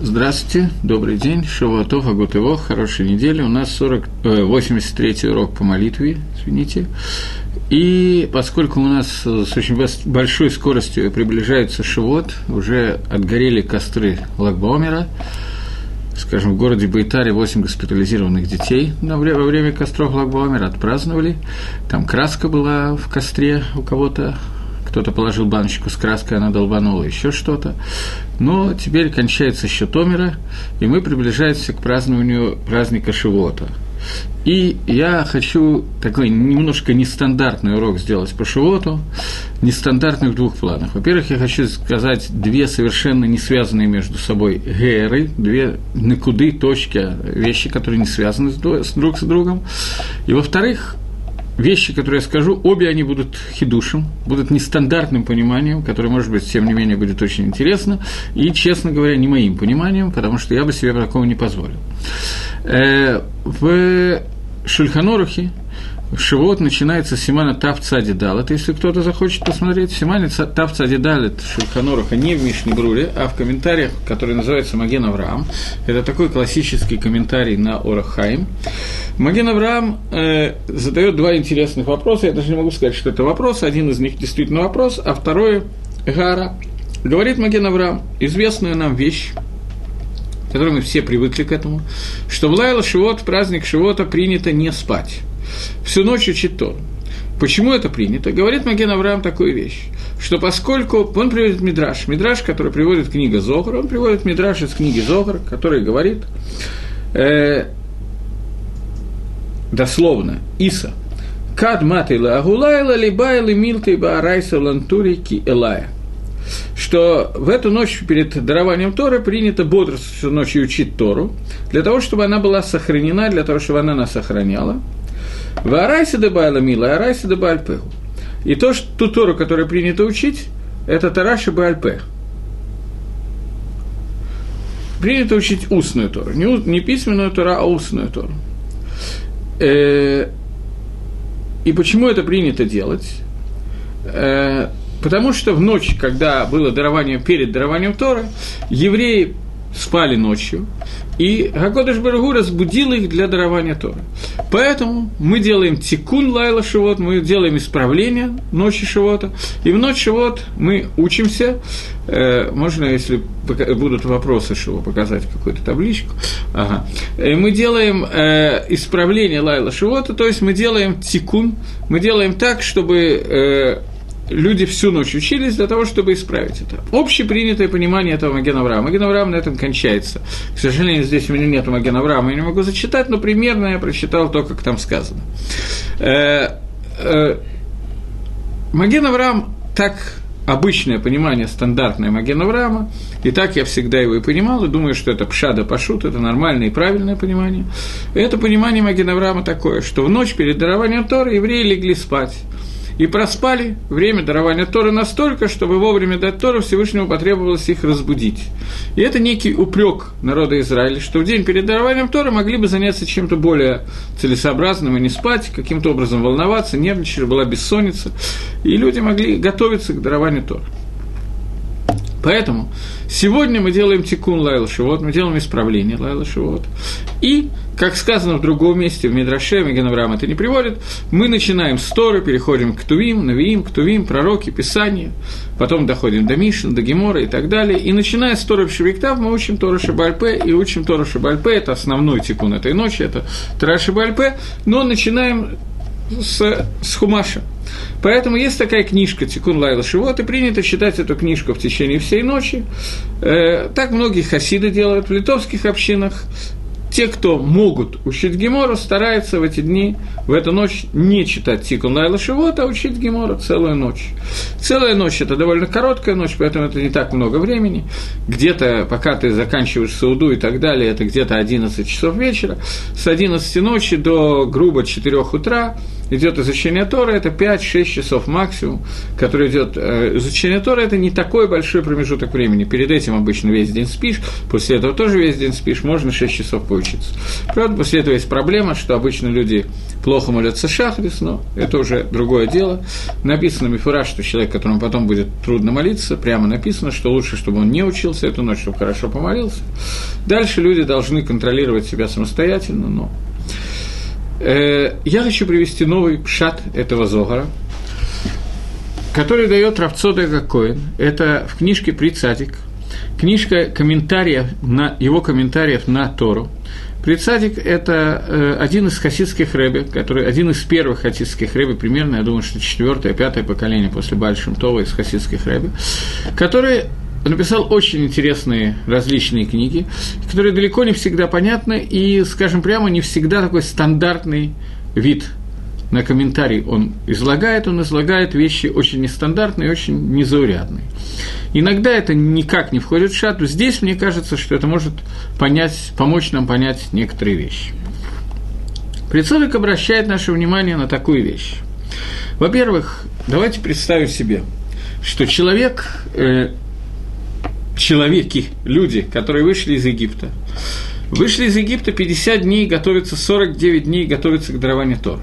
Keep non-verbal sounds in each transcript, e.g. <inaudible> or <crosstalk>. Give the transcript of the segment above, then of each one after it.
Здравствуйте, добрый день, Шавуатов, Агутыво, хорошей недели. У нас 40, э, 83-й урок по молитве, извините. И поскольку у нас с очень большой скоростью приближается Шивот, уже отгорели костры Лагбаумера, скажем, в городе Байтаре 8 госпитализированных детей во время костров Лагбаумера отпраздновали. Там краска была в костре у кого-то, кто-то положил баночку с краской, она долбанула, еще что-то. Но теперь кончается счет Омера, и мы приближаемся к празднованию праздника Шивота. И я хочу такой немножко нестандартный урок сделать по Шивоту, нестандартный в двух планах. Во-первых, я хочу сказать две совершенно не связанные между собой геры, две накуды, точки, вещи, которые не связаны с друг с другом. И во-вторых, вещи, которые я скажу, обе они будут хидушем, будут нестандартным пониманием, которое, может быть, тем не менее, будет очень интересно, и, честно говоря, не моим пониманием, потому что я бы себе такого не позволил. Э, в Шульханорухе Шивот начинается с Симана Тав Цади Далет. Если кто-то захочет посмотреть, Симане Тав Цади Далет Шульханоруха не в Мишне Бруре, а в комментариях, который называется Маген Авраам. Это такой классический комментарий на Орахайм. Маген Авраам э, задает два интересных вопроса. Я даже не могу сказать, что это вопрос. Один из них действительно вопрос, а второй – Гара. Говорит Маген Авраам известную нам вещь, которой мы все привыкли к этому, что в Лайла Шивот, праздник Шивота, принято не спать всю ночь учить Тору. Почему это принято? Говорит Маген Авраам такую вещь, что поскольку он приводит Мидраш, Мидраш, который приводит книга Зохар, он приводит Мидраш из книги Зохар, который говорит э, дословно, Иса, Кад матила агулайла либайла милты баарайса лантурики элая. Что в эту ночь перед дарованием Торы принято бодрствовать всю ночь и учить Тору, для того, чтобы она была сохранена, для того, чтобы она нас сохраняла – в Арайсе Дебайла Мила, Арайсе Дебальпеху. И то, что ту Тору, которую принято учить, это Тараши Бальпех. Принято учить устную Тору. Не, не письменную Тору, а устную Тору. Э, и почему это принято делать? Э, потому что в ночь, когда было дарование, перед дарованием Тора, евреи спали ночью, и Гакодыш Барагу разбудил их для дарования Тора. Поэтому мы делаем тикун лайла шивот, мы делаем исправление ночи шивота, и в ночь шивот мы учимся, э, можно, если будут вопросы, чтобы показать какую-то табличку, ага. и мы делаем э, исправление лайла шивота, то есть мы делаем тикун, мы делаем так, чтобы э, люди всю ночь учились для того, чтобы исправить это. Общепринятое понимание этого Маген Авраама. Маген Авраам на этом кончается. К сожалению, здесь у меня нет Маген Авраама, я не могу зачитать, но примерно я прочитал то, как там сказано. Э, э, Маген Авраам так обычное понимание, стандартное Маген Авраама, и так я всегда его и понимал, и думаю, что это пшада пашут, это нормальное и правильное понимание. Это понимание Маген Авраама такое, что в ночь перед дарованием Тора евреи легли спать и проспали время дарования Торы настолько, чтобы вовремя дать Тору Всевышнему потребовалось их разбудить. И это некий упрек народа Израиля, что в день перед дарованием Торы могли бы заняться чем-то более целесообразным и не спать, каким-то образом волноваться, нервничать, была бессонница, и люди могли готовиться к дарованию Торы. Поэтому сегодня мы делаем тикун лайла шивот, мы делаем исправление лайла шивот. И, как сказано в другом месте, в Мидраше, Мегенаврам это не приводит, мы начинаем с Торы, переходим к Тувим, Навиим, к Тувим, пророки, Писания, потом доходим до Мишин, до Гемора и так далее. И начиная с Торы в Шевиктав, мы учим Тору Шабальпе и учим Тору Шабальпе, это основной тикун этой ночи, это Тора Шабальпе, но начинаем с, с Хумаша. Поэтому есть такая книжка «Тикун Лайла Шивот», и принято читать эту книжку в течение всей ночи. Э, так многие хасиды делают в литовских общинах. Те, кто могут учить Гемору, стараются в эти дни, в эту ночь не читать Тикун Лайла Шивот, а учить Гемору целую ночь. Целая ночь – это довольно короткая ночь, поэтому это не так много времени. Где-то, пока ты заканчиваешь сауду и так далее, это где-то 11 часов вечера. С 11 ночи до грубо 4 утра – идет изучение Тора, это 5-6 часов максимум, который идет э, изучение Тора, это не такой большой промежуток времени. Перед этим обычно весь день спишь, после этого тоже весь день спишь, можно 6 часов поучиться. Правда, после этого есть проблема, что обычно люди плохо молятся шахрис, но это уже другое дело. Написано мифура, что человек, которому потом будет трудно молиться, прямо написано, что лучше, чтобы он не учился эту ночь, чтобы хорошо помолился. Дальше люди должны контролировать себя самостоятельно, но я хочу привести новый пшат этого Зогара, который дает Равцода Гакоин. Это в книжке «Прицатик», книжка комментариев на, его комментариев на Тору. Прицатик – это э, один из хасидских рэби, который, один из первых хасидских рэби, примерно, я думаю, что четвертое, пятое поколение после Большим Това из хасидских рэби, который написал очень интересные различные книги, которые далеко не всегда понятны и, скажем прямо, не всегда такой стандартный вид на комментарий он излагает, он излагает вещи очень нестандартные, очень незаурядные. Иногда это никак не входит в шату. Здесь мне кажется, что это может понять, помочь нам понять некоторые вещи. Прицовик обращает наше внимание на такую вещь. Во-первых, давайте представим себе, что человек э, человеки, люди, которые вышли из Египта. Вышли из Египта 50 дней, готовятся 49 дней, готовятся к дарованию Тора.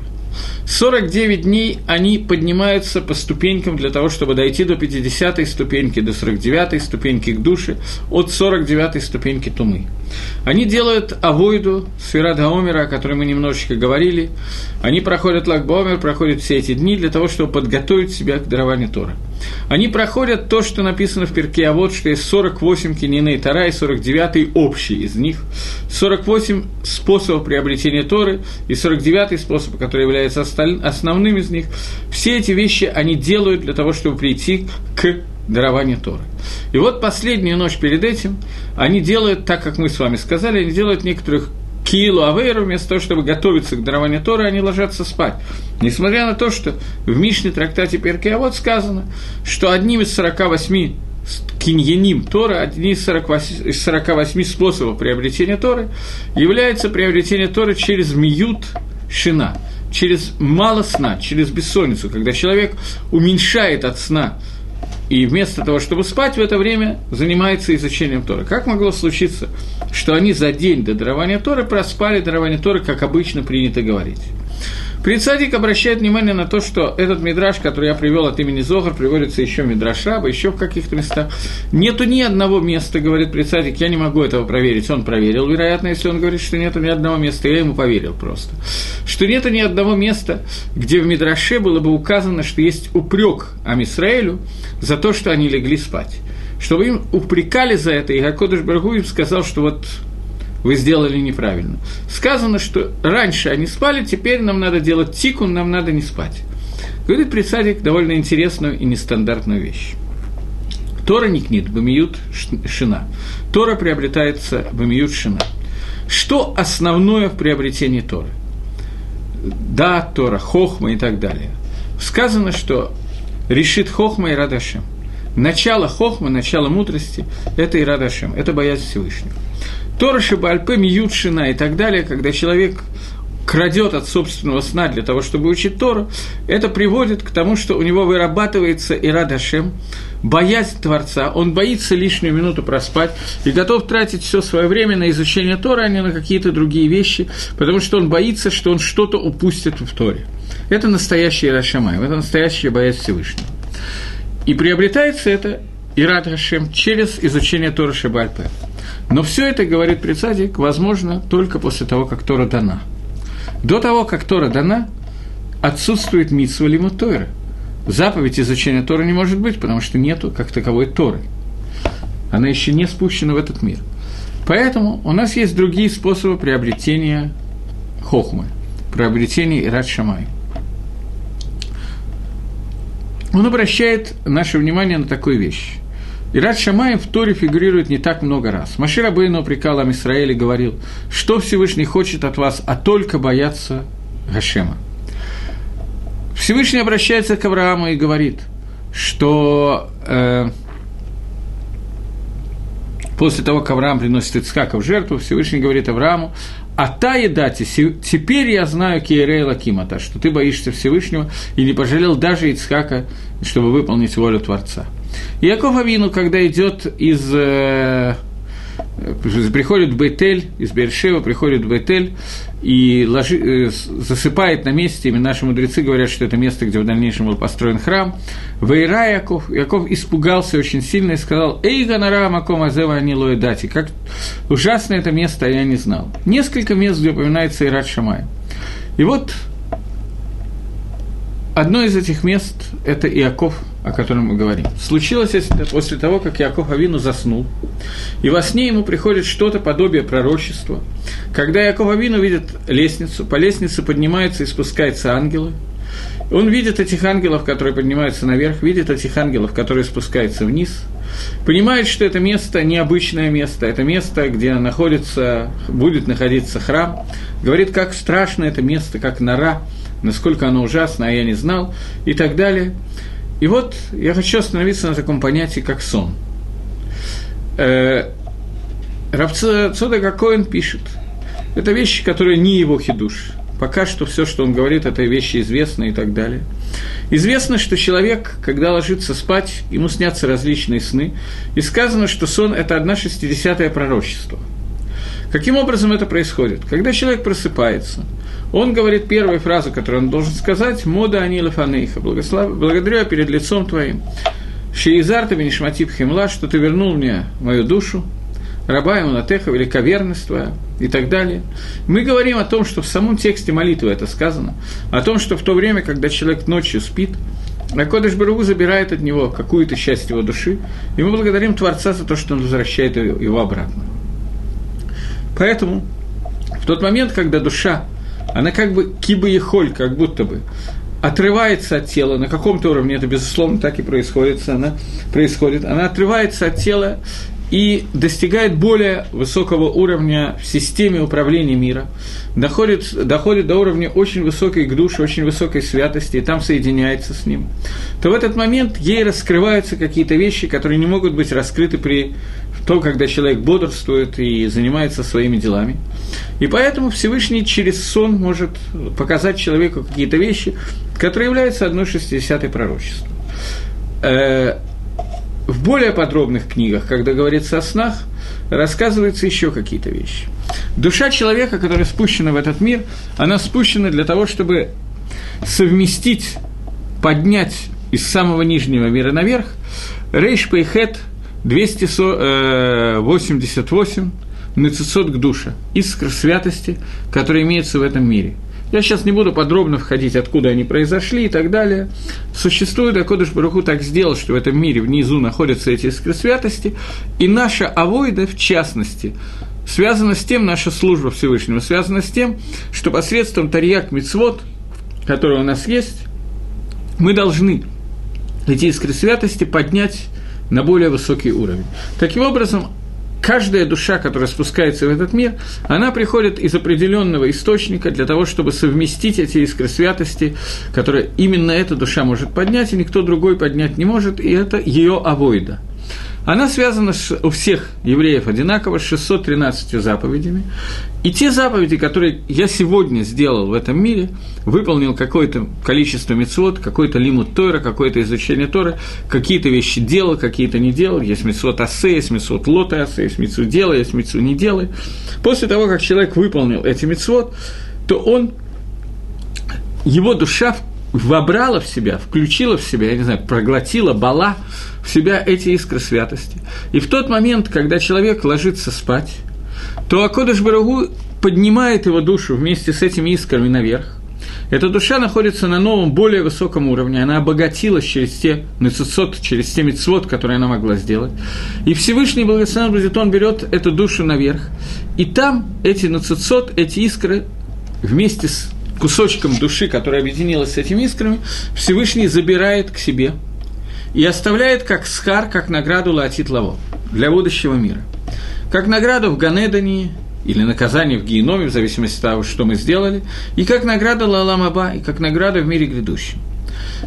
49 дней они поднимаются по ступенькам для того, чтобы дойти до 50 ступеньки, до 49 ступеньки к душе, от 49 ступеньки Тумы. Они делают авойду, сфера Даомера, о которой мы немножечко говорили. Они проходят Лагбаомер, проходят все эти дни для того, чтобы подготовить себя к дарованию Тора. Они проходят то, что написано в перке, а вот что есть 48 кининей Тара и 49 общий из них, 48 способов приобретения Торы и 49 способ, который является основным из них. Все эти вещи они делают для того, чтобы прийти к дарованию Торы. И вот последнюю ночь перед этим они делают, так как мы с вами сказали, они делают некоторых Киилу Авейру, вместо того, чтобы готовиться к дарованию Торы, они ложатся спать. Несмотря на то, что в Мишне трактате Перкеавод сказано, что одним из 48 киньяним Тора, одним из 48, из 48 способов приобретения Торы, является приобретение Торы через миют шина, через мало сна, через бессонницу, когда человек уменьшает от сна и вместо того, чтобы спать в это время, занимается изучением Торы. Как могло случиться, что они за день до дарования Торы проспали дарование Торы, как обычно принято говорить? Прицадик обращает внимание на то, что этот мидраж, который я привел от имени Зохар, приводится еще в мидраш Раба, еще в каких-то местах. Нету ни одного места, говорит Прицадик, я не могу этого проверить. Он проверил, вероятно, если он говорит, что нету ни одного места, я ему поверил просто. Что нету ни одного места, где в мидраше было бы указано, что есть упрек Амисраэлю за то, что они легли спать. Чтобы им упрекали за это, и Гакодыш Баргу сказал, что вот вы сделали неправильно. Сказано, что раньше они спали, теперь нам надо делать тикун, нам надо не спать. Говорит Присадик довольно интересную и нестандартную вещь. Тора не книт, бамиют шина. Тора приобретается бамиют шина. Что основное в приобретении Торы? Да, Тора, Хохма и так далее. Сказано, что решит Хохма и Радашем. Начало Хохма, начало мудрости – это и Радашем, это боязнь Всевышнего. Тора Шибальпе, Мьютшина и так далее, когда человек крадет от собственного сна для того, чтобы учить Тору, это приводит к тому, что у него вырабатывается Ирадашем, боязнь Творца, он боится лишнюю минуту проспать и готов тратить все свое время на изучение Тора, а не на какие-то другие вещи, потому что он боится, что он что-то упустит в Торе. Это настоящий Ирашамай, это настоящая боязнь Всевышнего. И приобретается это Ирад Хашем через изучение Тора Шабальпе. Но все это, говорит Прицадик, возможно только после того, как Тора дана. До того, как Тора дана, отсутствует митсва лиму Тора. Заповедь изучения Торы не может быть, потому что нету как таковой Торы. Она еще не спущена в этот мир. Поэтому у нас есть другие способы приобретения хохмы, приобретения Ират Шамай. Он обращает наше внимание на такую вещь. Ират Шамаем в Торе фигурирует не так много раз. Машир Абейну упрекал Амисраэль и говорил, что Всевышний хочет от вас, а только бояться Гашема. Всевышний обращается к Аврааму и говорит, что э, после того, как Авраам приносит Ицхака в жертву, Всевышний говорит Аврааму, а та еда, теперь я знаю Киерей Лакимата, что ты боишься Всевышнего и не пожалел даже Ицхака, чтобы выполнить волю Творца. Яков Авину, когда идет из э, приходит в Бейтель, из Бершева приходит в Бейтель и ложи, э, засыпает на месте, и наши мудрецы говорят, что это место, где в дальнейшем был построен храм. Вейра Яков, Яков испугался очень сильно и сказал, «Эй, Ганара Маком Азева Анилуэ Дати, как ужасно это место, а я не знал». Несколько мест, где упоминается Ират Шамай. И вот одно из этих мест – это Иаков – о котором мы говорим. Случилось это после того, как Яков Авину заснул, и во сне ему приходит что-то подобие пророчества. Когда Яков Авину видит лестницу, по лестнице поднимаются и спускаются ангелы, он видит этих ангелов, которые поднимаются наверх, видит этих ангелов, которые спускаются вниз, понимает, что это место необычное место, это место, где находится, будет находиться храм, говорит, как страшно это место, как нора, насколько оно ужасно, а я не знал, и так далее – и вот я хочу остановиться на таком понятии, как сон. Э, Рабца Цода Коэн пишет, это вещи, которые не его хидуш. Пока что все, что он говорит, это вещи известны и так далее. Известно, что человек, когда ложится спать, ему снятся различные сны, и сказано, что сон – это одна шестидесятое пророчество. Каким образом это происходит? Когда человек просыпается – он говорит первую фразу, которую он должен сказать, «Мода анила фанейха», «Благодарю я перед лицом твоим». «Шиизар ты нишматип химла», что ты вернул мне мою душу, раба ему натеха, великоверность твоя и так далее. Мы говорим о том, что в самом тексте молитвы это сказано, о том, что в то время, когда человек ночью спит, Акодыш Барагу забирает от него какую-то часть его души, и мы благодарим Творца за то, что он возвращает его обратно. Поэтому в тот момент, когда душа она как бы киба и холь, как будто бы отрывается от тела, на каком-то уровне это, безусловно, так и происходит, она, происходит, она отрывается от тела и достигает более высокого уровня в системе управления мира, доходит, доходит до уровня очень высокой к душе, очень высокой святости, и там соединяется с ним, то в этот момент ей раскрываются какие-то вещи, которые не могут быть раскрыты при том, когда человек бодрствует и занимается своими делами. И поэтому Всевышний через сон может показать человеку какие-то вещи, которые являются одной шестидесятой пророчества. Э, в более подробных книгах, когда говорится о снах, рассказываются еще какие-то вещи. Душа человека, которая спущена в этот мир, она спущена для того, чтобы совместить, поднять из самого нижнего мира наверх Рейш Пейхет 288 Нецесот к душе, искр святости, которые имеются в этом мире – я сейчас не буду подробно входить, откуда они произошли и так далее. Существует, Акодыш Баруху так сделал, что в этом мире внизу находятся эти искры святости, и наша авойда, в частности, связана с тем, наша служба Всевышнего связана с тем, что посредством Тарьяк Мицвод, который у нас есть, мы должны эти искры святости поднять на более высокий уровень. Таким образом, каждая душа, которая спускается в этот мир, она приходит из определенного источника для того, чтобы совместить эти искры святости, которые именно эта душа может поднять, и никто другой поднять не может, и это ее авойда – она связана с, у всех евреев одинаково с 613 заповедями. И те заповеди, которые я сегодня сделал в этом мире, выполнил какое-то количество мецвод, какой-то лимут Тора, какое-то изучение Тора, какие-то вещи делал, какие-то не делал, есть мецвод асе, есть мецвод лота асе, есть мецвод делай, есть мецвод не делай. После того, как человек выполнил эти мецвод, то он, его душа вобрала в себя, включила в себя, я не знаю, проглотила, бала в себя эти искры святости. И в тот момент, когда человек ложится спать, то Акодыш Барагу поднимает его душу вместе с этими искрами наверх. Эта душа находится на новом, более высоком уровне, она обогатилась через те нецицот, через те мецвод, которые она могла сделать. И Всевышний Благословен будет, он берет эту душу наверх, и там эти нецицот, эти искры вместе с кусочком души, которая объединилась с этими искрами, Всевышний забирает к себе и оставляет как схар, как награду Латит Лаво для будущего мира. Как награду в Ганедане или наказание в Геноме, в зависимости от того, что мы сделали, и как награда Лаламаба, и как награда в мире грядущем.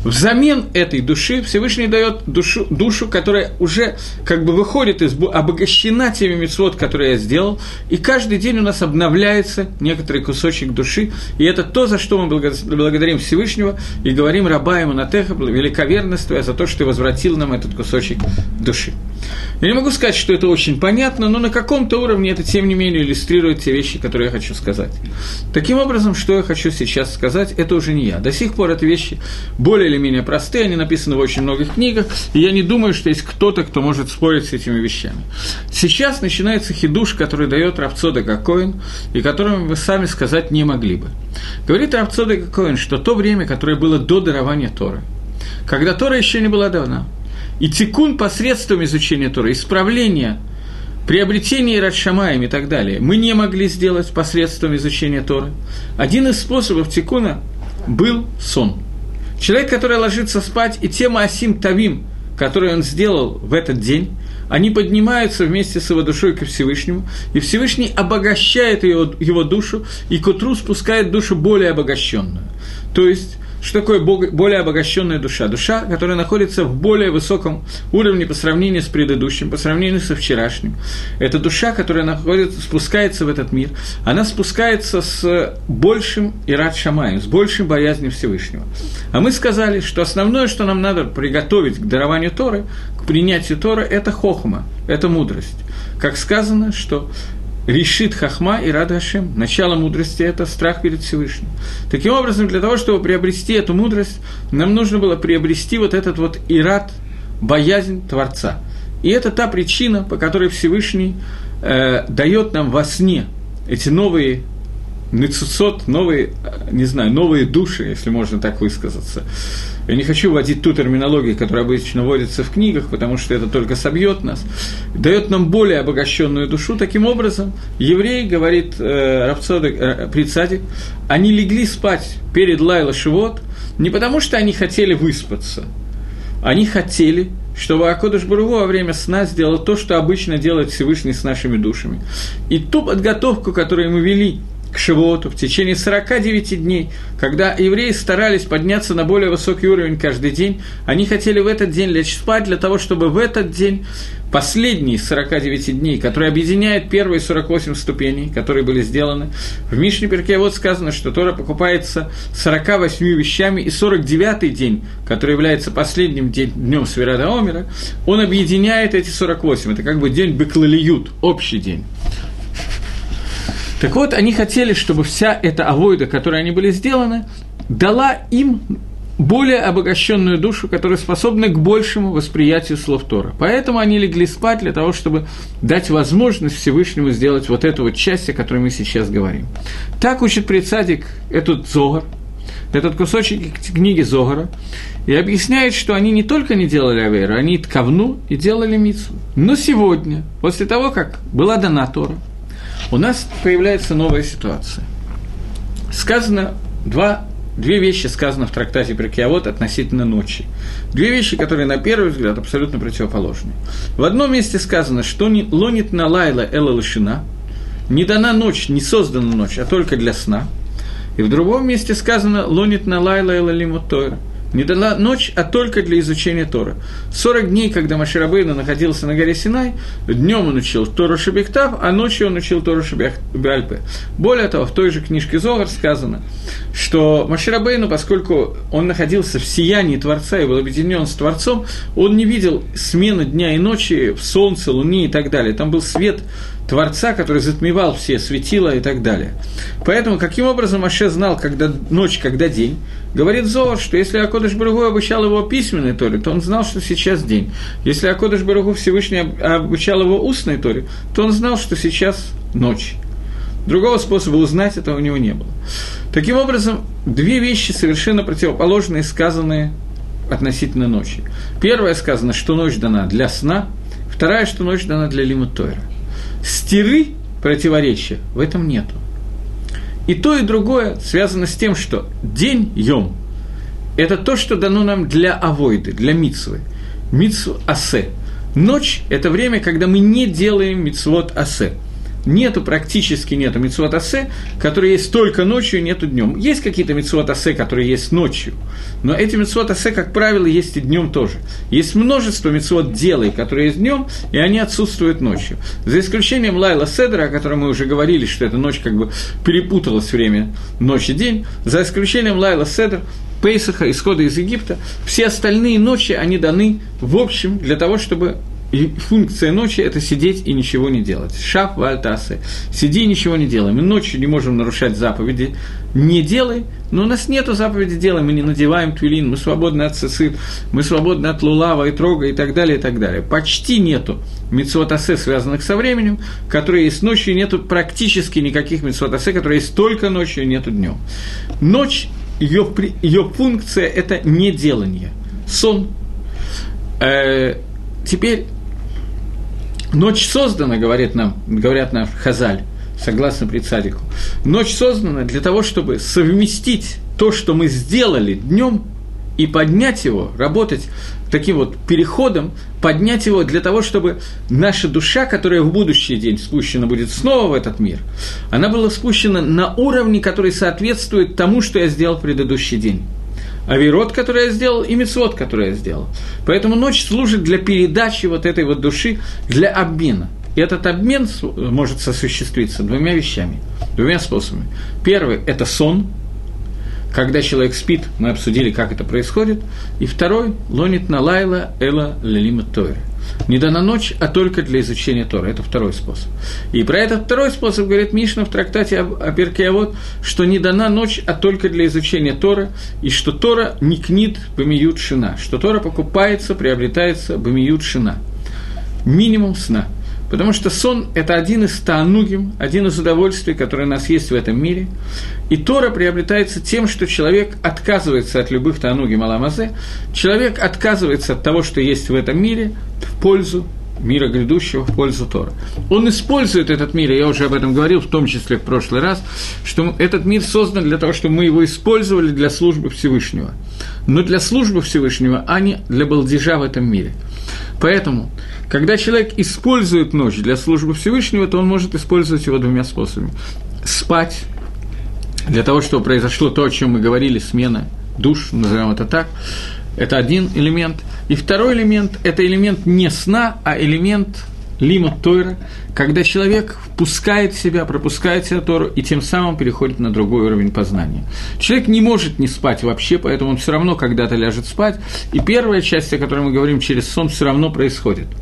Взамен этой души Всевышний дает душу, душу, которая уже как бы выходит из обогащена теми мецвод, которые я сделал, и каждый день у нас обновляется некоторый кусочек души, и это то, за что мы благодарим Всевышнего и говорим раба ему на теха, великоверность твоя за то, что ты возвратил нам этот кусочек души. Я не могу сказать, что это очень понятно, но на каком-то уровне это, тем не менее, иллюстрирует те вещи, которые я хочу сказать. Таким образом, что я хочу сейчас сказать, это уже не я. До сих пор эти вещи более или менее простые, они написаны в очень многих книгах, и я не думаю, что есть кто-то, кто может спорить с этими вещами. Сейчас начинается хидуш, который дает Равцода Гакоин, и которым вы сами сказать не могли бы. Говорит Равцода Гакоин, что то время, которое было до дарования Торы, когда Тора еще не была давна, и тикун посредством изучения Торы, исправление, приобретение Радшамаем и так далее, мы не могли сделать посредством изучения Торы. Один из способов тикуна был сон. Человек, который ложится спать, и тема Асим Тавим, которую он сделал в этот день, они поднимаются вместе с его душой ко Всевышнему, и Всевышний обогащает его, его душу, и к утру спускает душу более обогащенную. То есть что такое более обогащенная душа? Душа, которая находится в более высоком уровне по сравнению с предыдущим, по сравнению со вчерашним. Это душа, которая находится, спускается в этот мир. Она спускается с большим Ират Шамаем, с большим боязнью Всевышнего. А мы сказали, что основное, что нам надо приготовить к дарованию Торы, к принятию Торы, это хохма, это мудрость. Как сказано, что решит хахма и рад Хашем. Начало мудрости – это страх перед Всевышним. Таким образом, для того, чтобы приобрести эту мудрость, нам нужно было приобрести вот этот вот ират, боязнь Творца. И это та причина, по которой Всевышний э, дает нам во сне эти новые Нецуцот, новые, не знаю, новые души, если можно так высказаться. Я не хочу вводить ту терминологию, которая обычно вводится в книгах, потому что это только собьет нас. Дает нам более обогащенную душу. Таким образом, евреи, говорит э, Равцодек, э, Прицадик, они легли спать перед Лайла Шивот не потому, что они хотели выспаться, они хотели чтобы Акодыш Баругу во время сна сделал то, что обычно делает Всевышний с нашими душами. И ту подготовку, которую мы вели к Шивоту в течение 49 дней, когда евреи старались подняться на более высокий уровень каждый день, они хотели в этот день лечь спать для того, чтобы в этот день последние 49 дней, которые объединяют первые 48 ступеней, которые были сделаны, в Мишне Перке вот сказано, что Тора покупается 48 вещами, и 49 день, который является последним днем Свирада Омера, он объединяет эти 48. Это как бы день Беклалиют, общий день. Так вот, они хотели, чтобы вся эта авойда, которой они были сделаны, дала им более обогащенную душу, которая способна к большему восприятию слов Тора. Поэтому они легли спать для того, чтобы дать возможность Всевышнему сделать вот эту вот часть, о которой мы сейчас говорим. Так учит предсадик этот Зогар, этот кусочек книги Зогара, и объясняет, что они не только не делали Аверу, они ткавну и делали Мицу. Но сегодня, после того, как была дана Тора, у нас появляется новая ситуация. Сказано два, две вещи сказано в трактате Прикиавод относительно ночи. Две вещи, которые на первый взгляд абсолютно противоположны. В одном месте сказано, что не лонит на лайла эла лошина, не дана ночь, не создана ночь, а только для сна. И в другом месте сказано лонит на лайла эла лимут не дала ночь, а только для изучения Тора. 40 дней, когда Маширабейна находился на горе Синай, днем он учил Тору Шабихтав, а ночью он учил Тору Шабиальпе. Более того, в той же книжке Зогар сказано, что Маширабейну, поскольку он находился в сиянии Творца и был объединен с Творцом, он не видел смены дня и ночи в солнце, луне и так далее. Там был свет Творца, который затмевал все светила и так далее. Поэтому, каким образом Аше знал, когда ночь, когда день? Говорит Зор, что если Акодыш Баругу обучал его письменной Торе, то он знал, что сейчас день. Если Акодыш Баругу Всевышний обучал его устной Торе, то он знал, что сейчас ночь. Другого способа узнать этого у него не было. Таким образом, две вещи совершенно противоположные, сказанные относительно ночи. Первое сказано, что ночь дана для сна, вторая, что ночь дана для лимут Стиры противоречия в этом нету. И то, и другое связано с тем, что день йом – это то, что дано нам для авойды, для мицвы, мицву асе. Ночь – это время, когда мы не делаем мицвод асе. Нету, практически нету митцвот асе, которые есть только ночью, нету днем. Есть какие-то митцвот асе, которые есть ночью, но эти митцвот асе, как правило, есть и днем тоже. Есть множество митцвот делай, которые есть днем, и они отсутствуют ночью. За исключением Лайла Седра, о котором мы уже говорили, что эта ночь как бы перепуталась время ночь и день, за исключением Лайла Седр, Пейсаха, исхода из Египта, все остальные ночи, они даны в общем для того, чтобы и функция ночи – это сидеть и ничего не делать. Шаф вальтасы. Сиди и ничего не делай. Мы ночью не можем нарушать заповеди. Не делай. Но у нас нет заповеди делай. Мы не надеваем твилин. Мы свободны от цицит. Мы свободны от лулава и трога и так далее, и так далее. Почти нету митцвотасе, связанных со временем, которые есть ночью, нету практически никаких митцвотасе, которые есть только ночью, нету днем. Ночь, ее, ее функция – это не делание. Сон. Э, теперь Ночь создана, говорит нам, говорят нам Хазаль, согласно Прицадику. Ночь создана для того, чтобы совместить то, что мы сделали днем, и поднять его, работать таким вот переходом, поднять его для того, чтобы наша душа, которая в будущий день спущена будет снова в этот мир, она была спущена на уровне, который соответствует тому, что я сделал в предыдущий день авирот, который я сделал, и мецвод, который я сделал. Поэтому ночь служит для передачи вот этой вот души, для обмена. И этот обмен может осуществиться двумя вещами, двумя способами. Первый – это сон, когда человек спит, мы обсудили, как это происходит. И второй – лонит на лайла эла лелима тойра – не дана ночь, а только для изучения Тора. Это второй способ. И про этот второй способ говорит Мишна в трактате о Перкеавод, что не дана ночь, а только для изучения Тора, и что Тора не книт бамиют шина, что Тора покупается, приобретается бамиют шина. Минимум сна – Потому что сон – это один из таанугим, один из удовольствий, которые у нас есть в этом мире. И Тора приобретается тем, что человек отказывается от любых таанугим аламазе, человек отказывается от того, что есть в этом мире, в пользу мира грядущего, в пользу Тора. Он использует этот мир, я уже об этом говорил, в том числе в прошлый раз, что этот мир создан для того, чтобы мы его использовали для службы Всевышнего. Но для службы Всевышнего, а не для балдежа в этом мире. Поэтому когда человек использует ночь для службы Всевышнего, то он может использовать его двумя способами. Спать, для того, чтобы произошло то, о чем мы говорили, смена душ, назовем это так, это один элемент. И второй элемент – это элемент не сна, а элемент лима Тойра, когда человек впускает в себя, пропускает себя Тору и тем самым переходит на другой уровень познания. Человек не может не спать вообще, поэтому он все равно когда-то ляжет спать, и первая часть, о которой мы говорим через сон, все равно происходит –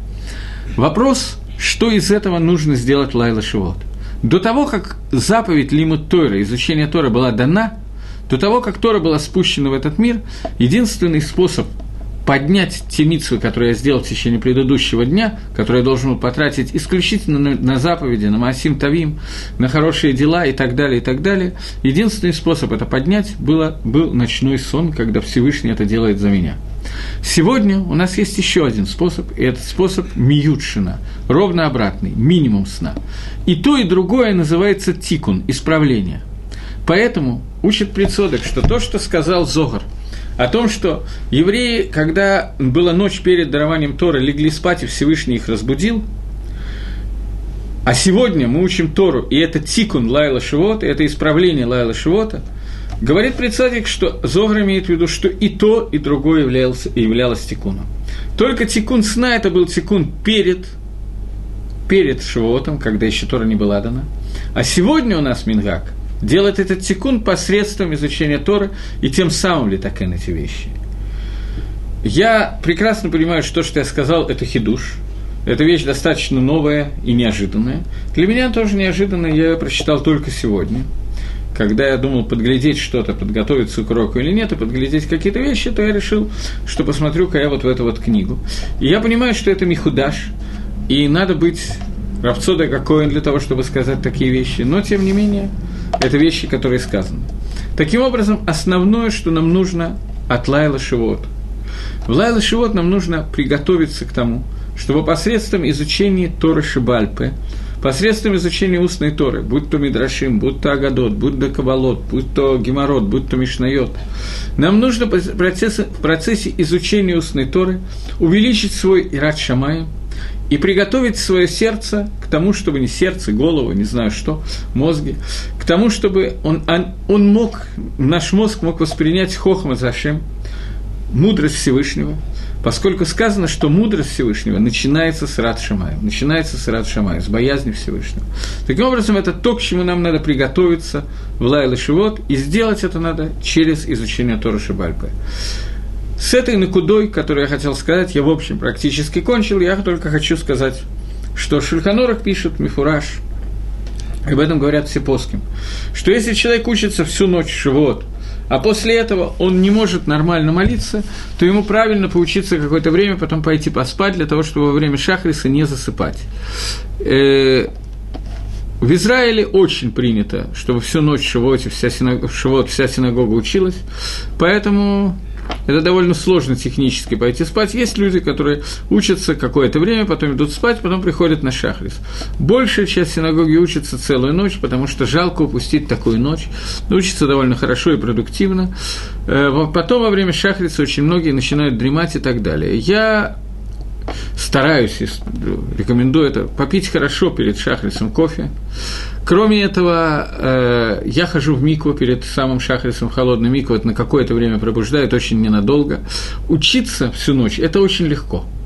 Вопрос, что из этого нужно сделать Лайла Шивот. До того, как заповедь Лимут Тойра, изучение Тора была дана, до того, как Тора была спущена в этот мир, единственный способ поднять те митсвы, которые я сделал в течение предыдущего дня, которые я должен был потратить исключительно на, на заповеди, на Масим Тавим, на хорошие дела и так далее, и так далее. Единственный способ это поднять было, был ночной сон, когда Всевышний это делает за меня. Сегодня у нас есть еще один способ, и этот способ миютшина, ровно обратный, минимум сна. И то, и другое называется тикун, исправление. Поэтому учит предсодок, что то, что сказал Зогар – о том, что евреи, когда была ночь перед дарованием Торы, легли спать, и Всевышний их разбудил, а сегодня мы учим Тору, и это тикун Лайла Шивота, это исправление Лайла Шивота, говорит предсадик, что Зогр имеет в виду, что и то, и другое являлось, являлось тикуном. Только тикун сна – это был тикун перед, перед Шивотом, когда еще Тора не была дана. А сегодня у нас Мингак – делать этот тикун посредством изучения Торы и тем самым ли так и эти вещи. Я прекрасно понимаю, что то, что я сказал, это хидуш. Это вещь достаточно новая и неожиданная. Для меня тоже неожиданно, я ее прочитал только сегодня. Когда я думал подглядеть что-то, подготовиться к уроку или нет, и подглядеть какие-то вещи, то я решил, что посмотрю-ка я вот в эту вот книгу. И я понимаю, что это михудаш, и надо быть Равцода какой он для того, чтобы сказать такие вещи. Но, тем не менее, это вещи, которые сказаны. Таким образом, основное, что нам нужно от Лайла Шивот. В Лайла Шивот нам нужно приготовиться к тому, чтобы посредством изучения Торы Шибальпы, посредством изучения устной Торы, будь то Мидрашим, будь то Агадот, будь то Кабалот, будь то Геморот, будь то Мишнайот, нам нужно в процессе, в процессе изучения устной Торы увеличить свой Ират Шамай и приготовить свое сердце к тому, чтобы не сердце, голову, не знаю что, мозги, к тому, чтобы он, он, он мог, наш мозг мог воспринять хохма зашем, мудрость Всевышнего, поскольку сказано, что мудрость Всевышнего начинается с Рад Шамая, начинается с Рад Шамая, с боязни Всевышнего. Таким образом, это то, к чему нам надо приготовиться в Лайла Шивот, и сделать это надо через изучение Тора Шибальпы. С этой накудой, которую я хотел сказать, я, в общем, практически кончил, я только хочу сказать, что Шульханорах пишет Мифураж, об этом говорят все плоским, что если человек учится всю ночь Шивот, а после этого он не может нормально молиться, то ему правильно поучиться какое-то время, потом пойти поспать, для того, чтобы во время шахриса не засыпать. Э, в Израиле очень принято, чтобы всю ночь в Шивоте вся синагога, Шивот, вся синагога училась, поэтому это довольно сложно технически пойти спать. Есть люди, которые учатся какое-то время, потом идут спать, потом приходят на шахрис. Большая часть синагоги учится целую ночь, потому что жалко упустить такую ночь. Учатся довольно хорошо и продуктивно. Э, потом во время шахриса очень многие начинают дремать и так далее. Я стараюсь, рекомендую это, попить хорошо перед шахрисом кофе. Кроме этого, э, я хожу в микву перед самым шахрисом, холодный микву, это на какое-то время пробуждает, очень ненадолго. Учиться всю ночь – это очень легко –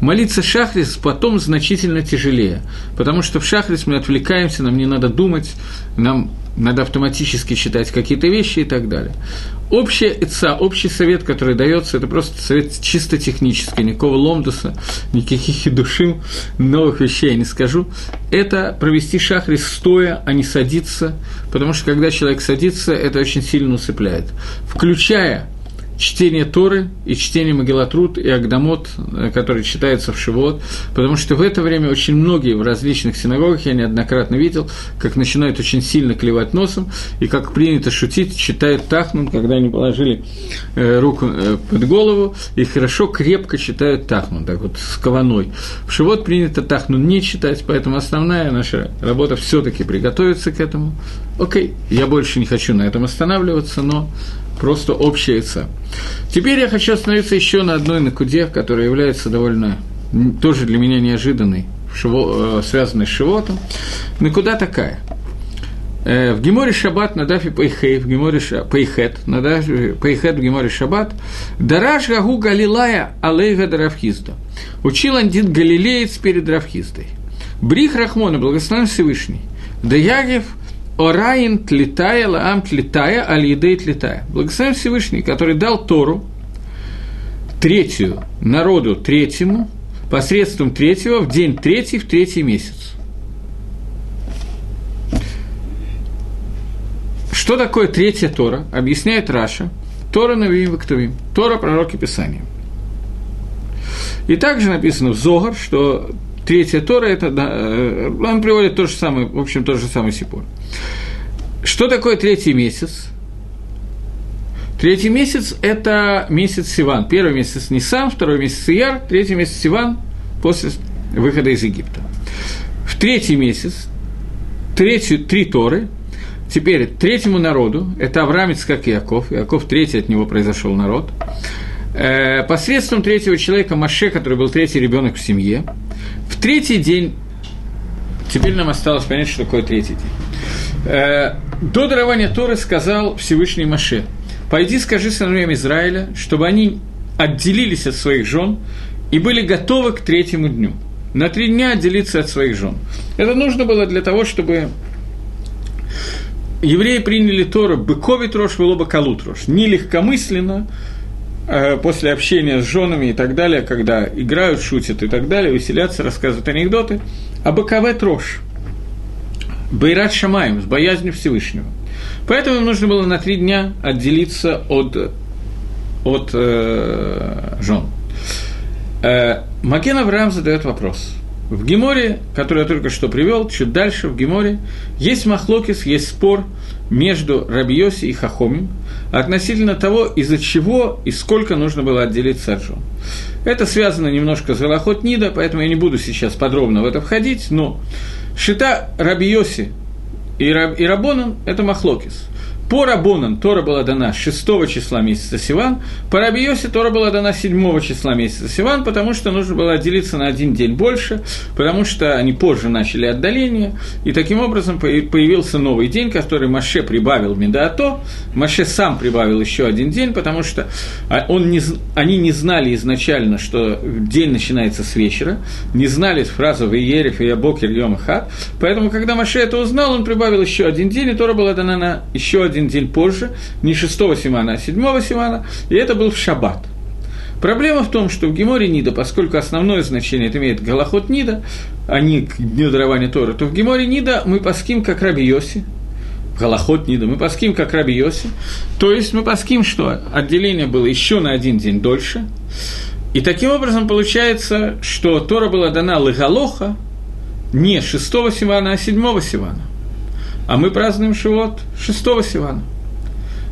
Молиться шахрис потом значительно тяжелее, потому что в шахрис мы отвлекаемся, нам не надо думать, нам надо автоматически читать какие-то вещи и так далее. Общая ИЦА, общий совет, который дается, это просто совет чисто технический, никакого ломдуса, никаких <laughs> душим, новых вещей я не скажу. Это провести шахрис стоя, а не садиться, потому что когда человек садится, это очень сильно усыпляет. Включая чтение Торы и чтение Магелатрут и Агдамот, э, который читается в Шивот, потому что в это время очень многие в различных синагогах, я неоднократно видел, как начинают очень сильно клевать носом, и как принято шутить, читают Тахнун, когда они положили э, руку э, под голову, и хорошо, крепко читают Тахнун, так вот, с кованой. В Шивот принято Тахнун не читать, поэтому основная наша работа все таки приготовиться к этому. Окей, я больше не хочу на этом останавливаться, но просто общее яйца. Теперь я хочу остановиться еще на одной накуде, которая является довольно тоже для меня неожиданной, шиво, э, связанной с Шивотом. Накуда такая? Э, в Геморе Шаббат на дафе Пейхей, в Геморе Пейхет, на дафе Пейхет в Геморе Шаббат, Дараш Гагу Галилая Алейга Даравхизда. Учил Андит Галилеец перед Равхиздой. Брих Рахмона, благословен Всевышний. Даягев – Ораин тлитая, лаам тлитая, аль-едей. Благословен Всевышний, который дал Тору, третью, народу третьему, посредством третьего, в день третий, в третий месяц. Что такое третья Тора? Объясняет Раша. Тора Навиим Вактовим. Тора пророки Писания. И также написано в Зогар, что третья Тора, это, э, он приводит то же самое, в общем, тот же самый Сипор. Что такое третий месяц? Третий месяц – это месяц Сиван. Первый месяц Нисан, второй месяц Ияр, третий месяц Сиван после выхода из Египта. В третий месяц третью, три Торы, теперь третьему народу, это Авраамец, как Иаков, Иаков третий, от него произошел народ, э, посредством третьего человека Маше, который был третий ребенок в семье, третий день, теперь нам осталось понять, что такое третий день. Э, до дарования Торы сказал Всевышний Маше, «Пойди скажи сыновьям Израиля, чтобы они отделились от своих жен и были готовы к третьему дню. На три дня отделиться от своих жен. Это нужно было для того, чтобы евреи приняли Тору «быковит рожь, велоба калут рожь», не легкомысленно, после общения с женами и так далее, когда играют, шутят и так далее, веселятся, рассказывают анекдоты, а бокове трош, Байрат Шамаем, с боязнью Всевышнего. Поэтому им нужно было на три дня отделиться от, от э, жен. Э, Маген Авраам задает вопрос. В Геморе, который я только что привел, чуть дальше в Геморе, есть махлокис, есть спор между Рабиоси и Хахомим относительно того, из-за чего и сколько нужно было отделиться от жен. Это связано немножко с Галахот Нида, поэтому я не буду сейчас подробно в это входить, но Шита Рабиоси и, Раб, и Рабонан – это махлокис. По Рабонам Тора была дана 6 числа месяца Сиван, по Рабиосе Тора была дана 7 числа месяца Сиван, потому что нужно было отделиться на один день больше, потому что они позже начали отдаление, и таким образом появился новый день, который Маше прибавил Медаато, Маше сам прибавил еще один день, потому что а, он не, они не знали изначально, что день начинается с вечера, не знали фразу «Веерев и Ябокер Йом Хат», поэтому, когда Маше это узнал, он прибавил еще один день, и Тора была дана на еще один день позже, не 6 Симана, а 7 Симана, и это был в Шаббат. Проблема в том, что в Геморе Нида, поскольку основное значение это имеет Галахот Нида, а не к дню дарования Тора, то в Геморе Нида мы паским как Раби Йоси, Галахот Нида, мы паским как Раби Йоси, то есть мы паским, что отделение было еще на один день дольше, и таким образом получается, что Тора была дана Лыгалоха не 6 Сивана, а 7 Сивана. А мы празднуем Шивот 6 Сивана.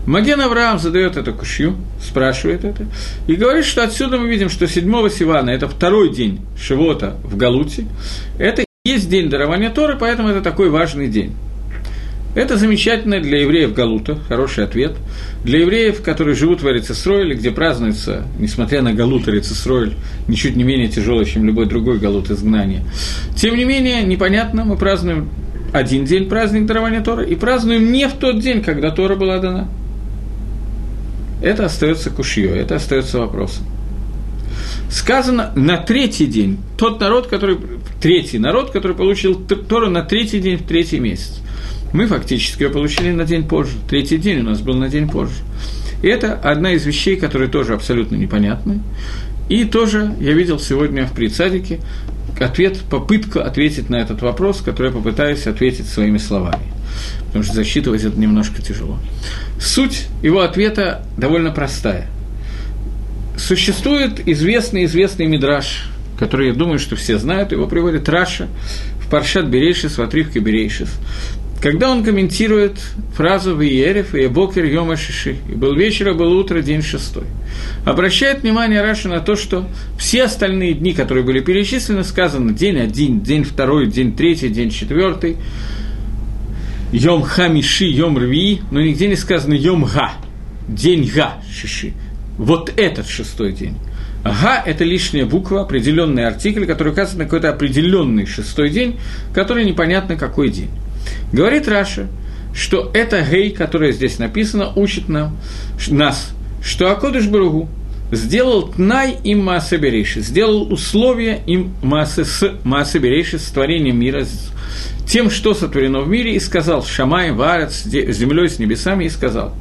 Маген Авраам задает эту кушью, спрашивает это, и говорит, что отсюда мы видим, что 7 Сивана – это второй день Шивота в Галуте, это и есть день дарования Торы, поэтому это такой важный день. Это замечательно для евреев Галута, хороший ответ. Для евреев, которые живут в Эрицесройле, где празднуется, несмотря на Галут Эрицесройль, ничуть не менее тяжелый, чем любой другой Галут изгнания. Тем не менее, непонятно, мы празднуем один день праздник дарования Тора и празднуем не в тот день, когда Тора была дана. Это остается кушье, это остается вопросом. Сказано на третий день, тот народ, который, третий народ, который получил Тору на третий день в третий месяц. Мы фактически ее получили на день позже. Третий день у нас был на день позже. И это одна из вещей, которые тоже абсолютно непонятны. И тоже я видел сегодня в Прицадике ответ, попытку ответить на этот вопрос, который я попытаюсь ответить своими словами. Потому что засчитывать это немножко тяжело. Суть его ответа довольно простая. Существует известный-известный мидраж, который, я думаю, что все знают, его приводит Раша в Паршат Берейшис, в отрывке Берейшис когда он комментирует фразу «Виерев» и «Бокер Йома Шиши», и «Был вечер, а был утро, день шестой», обращает внимание Раши на то, что все остальные дни, которые были перечислены, сказано день один, день второй, день третий, день четвертый, Йом Ха Миши, Йом Рви, но нигде не сказано Йом Га, день הששי. Вот этот шестой день. Га – это лишняя буква, определенный артикль, который указывает на какой-то определенный шестой день, который непонятно какой день. Говорит Раши, что это гей, которое здесь написано, учит нам, нас, что הקדוש ברוך הוא сделал תנאי עם מעשה בראשית, сделал условия עם מעשה, с מעשה בראשית, с творением мира, с тем, что сотворено в мире, и сказал שמים וארץ, с землей, с небесами, и сказал,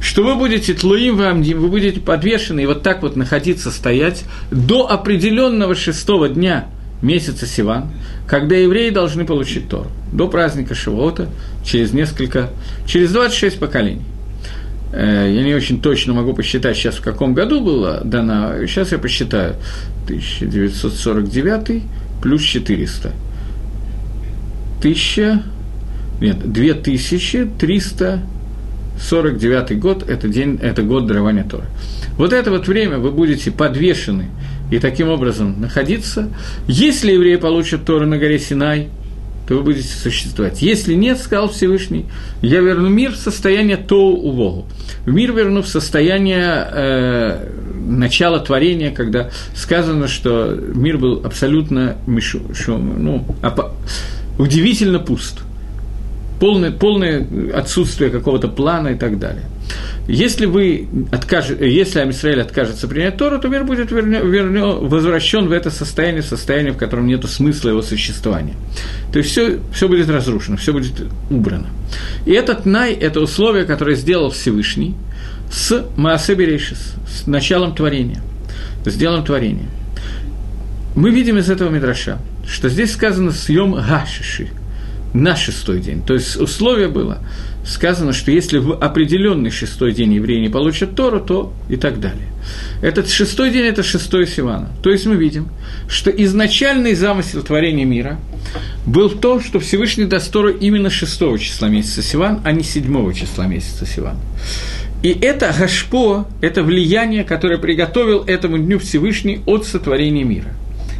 что вы будете тлуим вам, вы будете подвешены и вот так вот находиться, стоять до определенного шестого дня – месяца Сиван, когда евреи должны получить Тору, до праздника Шивота, через несколько, через 26 поколений. Э, я не очень точно могу посчитать сейчас, в каком году было дано, сейчас я посчитаю, 1949 плюс 400. 1000, нет, 2349 год – это, день, это год дарования Торы. Вот это вот время вы будете подвешены и таким образом находиться. Если евреи получат Тору на горе Синай, то вы будете существовать. Если нет, сказал Всевышний, я верну мир в состояние Тоу у Богу. В мир верну в состояние э, начала творения, когда сказано, что мир был абсолютно мишу, ну, удивительно пуст. Полное, полное отсутствие какого-то плана и так далее. Если, вы откажет, если Амисраэль откажется принять Тору, то мир будет вернё, вернё, возвращен в это состояние, состояние, в котором нет смысла его существования. То есть все, все будет разрушено, все будет убрано. И этот най – это условие, которое сделал Всевышний с Маасеберейшис, с началом творения, с делом творения. Мы видим из этого Мидраша, что здесь сказано «съем гашиши», на шестой день. То есть условие было, сказано, что если в определенный шестой день евреи не получат Тору, то и так далее. Этот шестой день – это шестой Сивана. То есть мы видим, что изначальный замысел творения мира был в том, что Всевышний даст Тору именно шестого числа месяца Сиван, а не седьмого числа месяца Сиван. И это השפעה, это влияние, которое приготовил этому дню Всевышний от сотворения мира.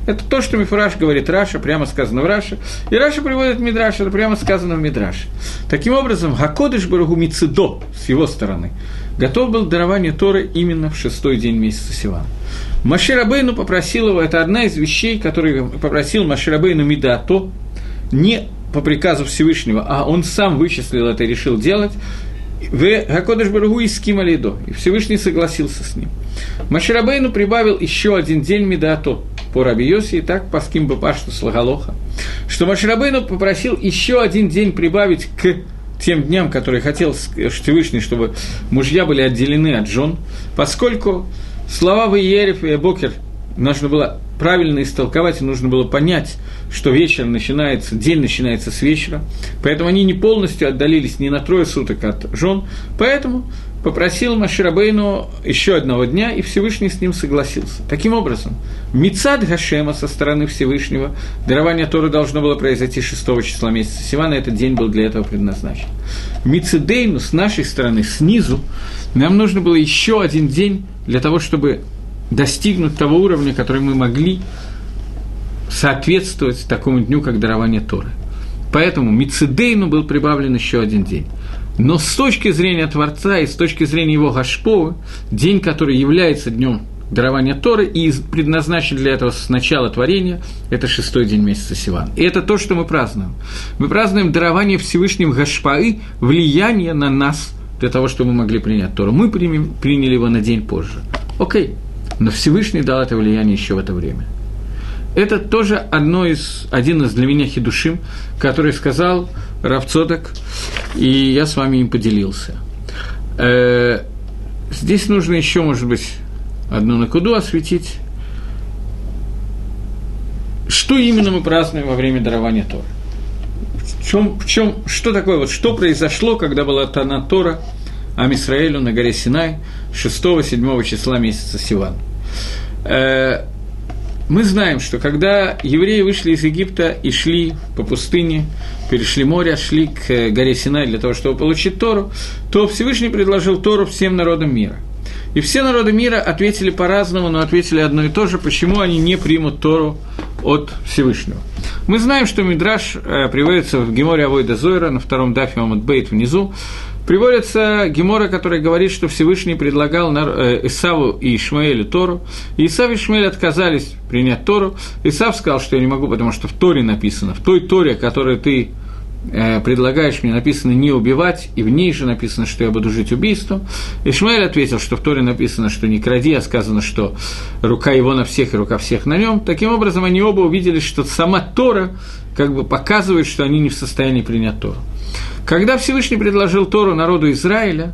Это то, что מפורש говорит Раши, прямо сказано в Раши. И Раши приводит Мидраш, это прямо сказано в Мидраше. Таким образом, הקדוש ברוך הוא מצידו, с его стороны, готов был дарование Торы именно в шестой день месяца Сивана. Моше Рабейну попросил его, это одна из вещей, которые попросил Моше Рабейну מדעתו, не по приказу Всевышнего, а он сам вычислил это и решил делать, в Гакодыш Барагу и Скималидо, и Всевышний согласился с ним. Маширабейну прибавил еще один день Медато по Раби Йоси, и так по Ским Бапашту Слагалоха, что Маширабейну попросил еще один день прибавить к тем дням, которые хотел Всевышний, чтобы мужья были отделены от жен, поскольку слова Ваерев и Бокер нужно было правильно истолковать, и нужно было понять, что вечер начинается, день начинается с вечера, поэтому они не полностью отдалились ни на трое суток от жен, поэтому попросил Маширабейну еще одного дня, и Всевышний с ним согласился. Таким образом, Мицад Гашема со стороны Всевышнего, дарование Торы должно было произойти 6 числа месяца Сивана, этот день был для этого предназначен. Мицидейну с нашей стороны, снизу, нам нужно было еще один день для того, чтобы достигнуть того уровня, который мы могли соответствовать такому дню, как дарование Торы. Поэтому Мицидейну был прибавлен еще один день. Но с точки зрения Творца и с точки зрения его Гашповы, день, который является днем дарования Торы и предназначен для этого с начала творения, это шестой день месяца Сиван. И это то, что мы празднуем. Мы празднуем дарование Всевышним Гашпаи, влияние на нас для того, чтобы мы могли принять Тору. Мы приняли его на день позже. Окей, но Всевышний дал это влияние еще в это время. Это тоже одно из, один из для меня хидушим, который сказал Равцодок, и я с вами им поделился. Э, здесь нужно еще, может быть, одну накуду осветить. Что именно мы празднуем во время дарования Тора? В чем, в чем, что такое, вот что произошло, когда была Тана Тора Амисраэлю на горе Синай 6-7 числа месяца Сиван? Э, мы знаем, что когда евреи вышли из Египта и шли по пустыне, перешли море, шли к э, горе Синай для того, чтобы получить Тору, то Всевышний предложил Тору всем народам мира. И все народы мира ответили по-разному, но ответили одно и то же, почему они не примут Тору от Всевышнего. Мы знаем, что Мидраш э, приводится в Геморе Авойда Зойра на втором дафе Амад Бейт внизу, Приводится Гемора, который говорит, что Всевышний предлагал э, Исаву и Ишмаэлю Тору, и Исав и Ишмаэль отказались принять Тору. Исав сказал, что я не могу, потому что в Торе написано, в той Торе, которую ты предлагаешь мне, написано не убивать, и в ней же написано, что я буду жить убийством. Ишмаэль ответил, что в Торе написано, что не кради, а сказано, что рука его на всех и рука всех на нем. Таким образом, они оба увидели, что сама Тора как бы показывает, что они не в состоянии принять Тору. Когда Всевышний предложил Тору народу Израиля,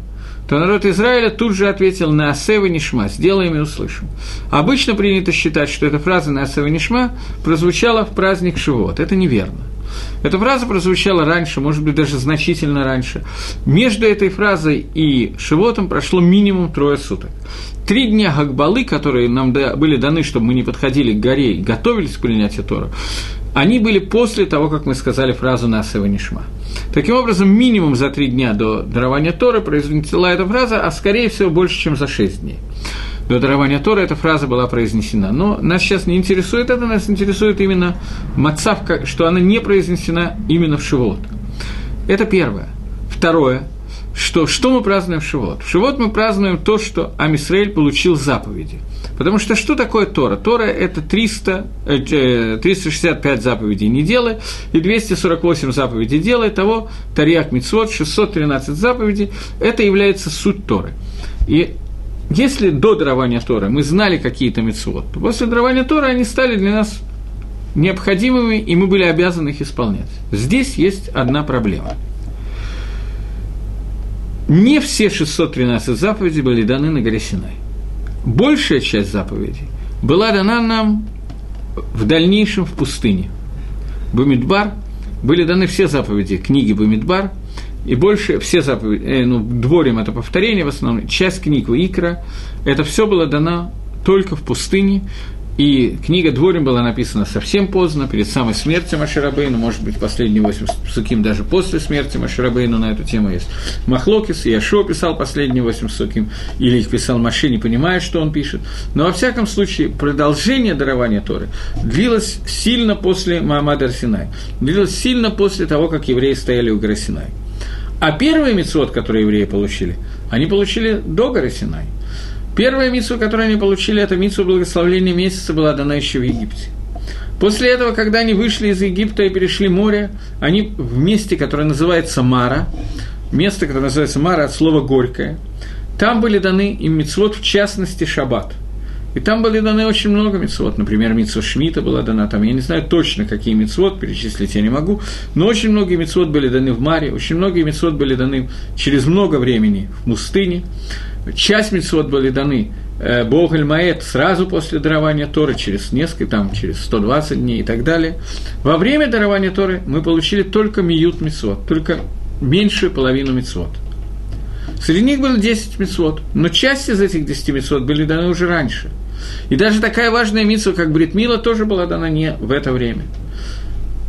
то народ Израиля тут же ответил на Асева Нишма, сделаем и услышим. Обычно принято считать, что эта фраза на Асева Нишма прозвучала в праздник Шивот. Это неверно. Эта фраза прозвучала раньше, может быть, даже значительно раньше. Между этой фразой и Шивотом прошло минимум трое суток. Три дня Гагбалы, которые нам были даны, чтобы мы не подходили к горе и готовились к принятию Тора, они были после того, как мы сказали фразу «Насева Нишма». Таким образом, минимум за три дня до дарования Торы произнесла эта фраза, а скорее всего больше, чем за шесть дней. До дарования Тора эта фраза была произнесена. Но нас сейчас не интересует это, нас интересует именно мацавка, что она не произнесена именно в Шивот. Это первое. Второе – что, что мы празднуем в Шивот? В Шивот мы празднуем то, что Амисраэль получил заповеди. Потому что что такое Тора? Тора – это 300, 365 э, заповедей не делай, и 248 заповедей делай, того Тарьяк Мицвод, 613 заповедей – это является суть Торы. И если до дарования Торы мы знали какие-то мицвод, то после дарования Торы они стали для нас необходимыми, и мы были обязаны их исполнять. Здесь есть одна проблема – не все 613 заповедей были даны на горе Синай. Большая часть заповедей была дана нам в дальнейшем в пустыне. Бумидбар были даны все заповеди книги Бумидбар, и больше все заповеди, э, ну, дворим это повторение в основном, часть книг Икра, это все было дано только в пустыне, И книга Дворим была написана совсем поздно, перед самой смертью Маширабейну, может быть, последние восемь суким даже после смерти Маширабейну на эту тему есть. Махлокис, и Яшо писал последние восемь суким, или их писал Маши, не понимая, что он пишет. Но, во всяком случае, продолжение дарования Торы длилось сильно после Маамада Арсинай, длилось сильно после того, как евреи стояли у горы. А первый мецвод, который евреи получили, они получили до горы Первая митсва, которую они получили, это митсва благословления месяца, была дана еще в Египте. После этого, когда они вышли из Египта и перешли море, они в месте, которое называется Мара, место, которое называется Мара от слова «горькое», там были даны им мицвод, в частности, шаббат. И там были даны очень много мицвод. Например, мицва Шмита была дана там. Я не знаю точно, какие мицвод, перечислить я не могу, но очень многие мицвод были даны в Маре, очень многие мицвод были даны через много времени в пустыне. Часть митцвот были даны э, Богль Маэт сразу после дарования Торы, через несколько, там, через 120 дней и так далее. Во время дарования Торы мы получили только миют митцвот, только меньшую половину митцвот. Среди них было 10 митцвот, но часть из этих 10 митцвот были даны уже раньше. И даже такая важная митцва, как Бритмила, тоже была дана не в это время.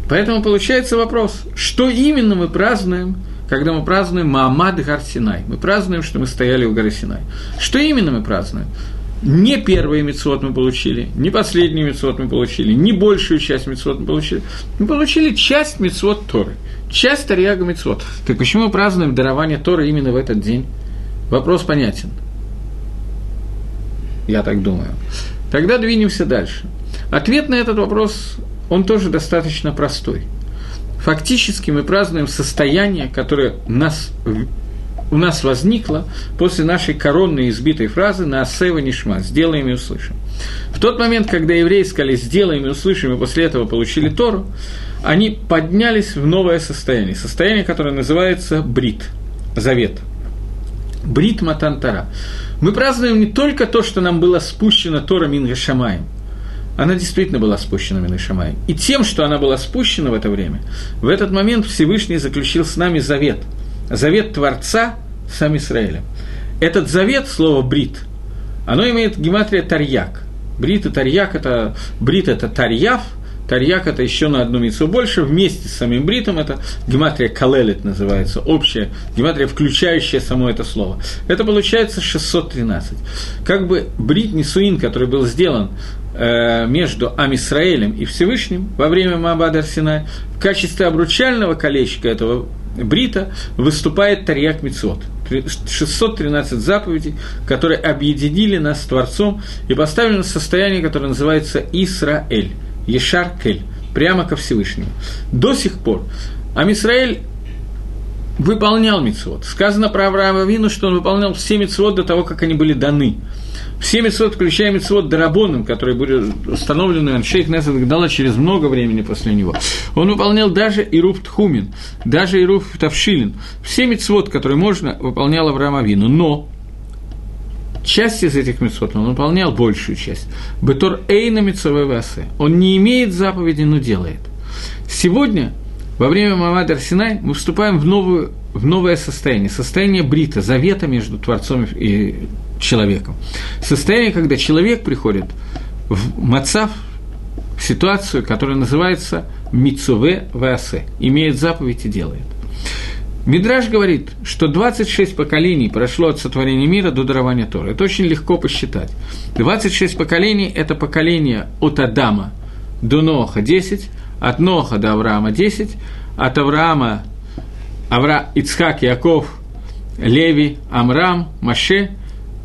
Поэтому получается вопрос, что именно мы празднуем – когда мы празднуем Маамад Гар Синай. Мы празднуем, что мы стояли у горы Синай. Что именно мы празднуем? Не первый мецвод мы получили, не последний мецвод мы получили, не большую часть мецвод мы получили. Мы получили часть мецвод Торы, часть Тарьяга мецвод. Так почему мы празднуем дарование Торы именно в этот день? Вопрос понятен. Я так думаю. Тогда двинемся дальше. Ответ на этот вопрос, он тоже достаточно простой – фактически мы празднуем состояние, которое у нас, у нас возникло после нашей коронной избитой фразы на «Асева Нишма» – «Сделаем и услышим». В тот момент, когда евреи сказали «Сделаем и услышим», и после этого получили Тору, они поднялись в новое состояние, состояние, которое называется Брит, Завет. Брит Матантара. Мы празднуем не только то, что нам было спущено Тора Минга она действительно была спущена Минашамай. И тем, что она была спущена в это время, в этот момент Всевышний заключил с нами завет. Завет Творца с Израилем. Этот завет, слово «брит», оно имеет гематрия «тарьяк». Брит и тарьяк – это брит – это тарьяв, тарьяк – это еще на одну мицу больше, вместе с самим бритом это гематрия калелит называется, общая гематрия, включающая само это слово. Это получается 613. Как бы брит Нисуин, который был сделан между Амисраэлем и Всевышним во время Маабада Арсинай, в качестве обручального колечка этого брита выступает Тарьяк Мицот. 613 заповедей, которые объединили нас с Творцом и поставили нас в состояние, которое называется Исраэль, Ешар Кель, прямо ко Всевышнему. До сих пор Амисраэль выполнял мицвод. Сказано про Авраама Вину, что он выполнял все мицвод до того, как они были даны. Все митцвот, включая митцвот Дарабоном, которые были установлены Аншейх Несет Гдала через много времени после него, он выполнял даже Ируф Тхумин, даже Ируф Тавшилин. Все митцвот, которые можно, выполнял Авраам Авину. Но часть из этих митцвот он выполнял большую часть. Бетор Эйна Митцовой Васе. Он не имеет заповеди, но делает. Сегодня во время Мамада Арсинай мы вступаем в, новую, в новое состояние, состояние брита, завета между Творцом и человеком. Состояние, когда человек приходит в мацав, в ситуацию, которая называется мицуве васе, имеет заповедь и делает. Мидраж говорит, что 26 поколений прошло от сотворения мира до дарования Тора. Это очень легко посчитать. 26 поколений – это поколение от Адама до Ноха 10, от Ноха до Авраама 10, от Авраама Авра, Ицхак, Яков, Леви, Амрам, Маше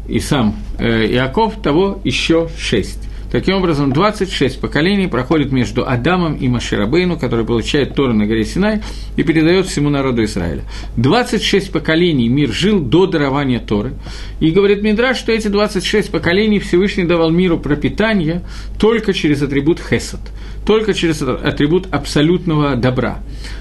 и сам э, Иаков, того еще шесть. Таким образом, 26 поколений проходит между Адамом и Маширабейну, который получает Тору на горе Синай и передает всему народу Израиля. 26 поколений мир жил до дарования Торы. И говорит Мидраш, что эти 26 поколений Всевышний давал миру пропитание только через атрибут Хесад – только через атрибут абсолютного добра.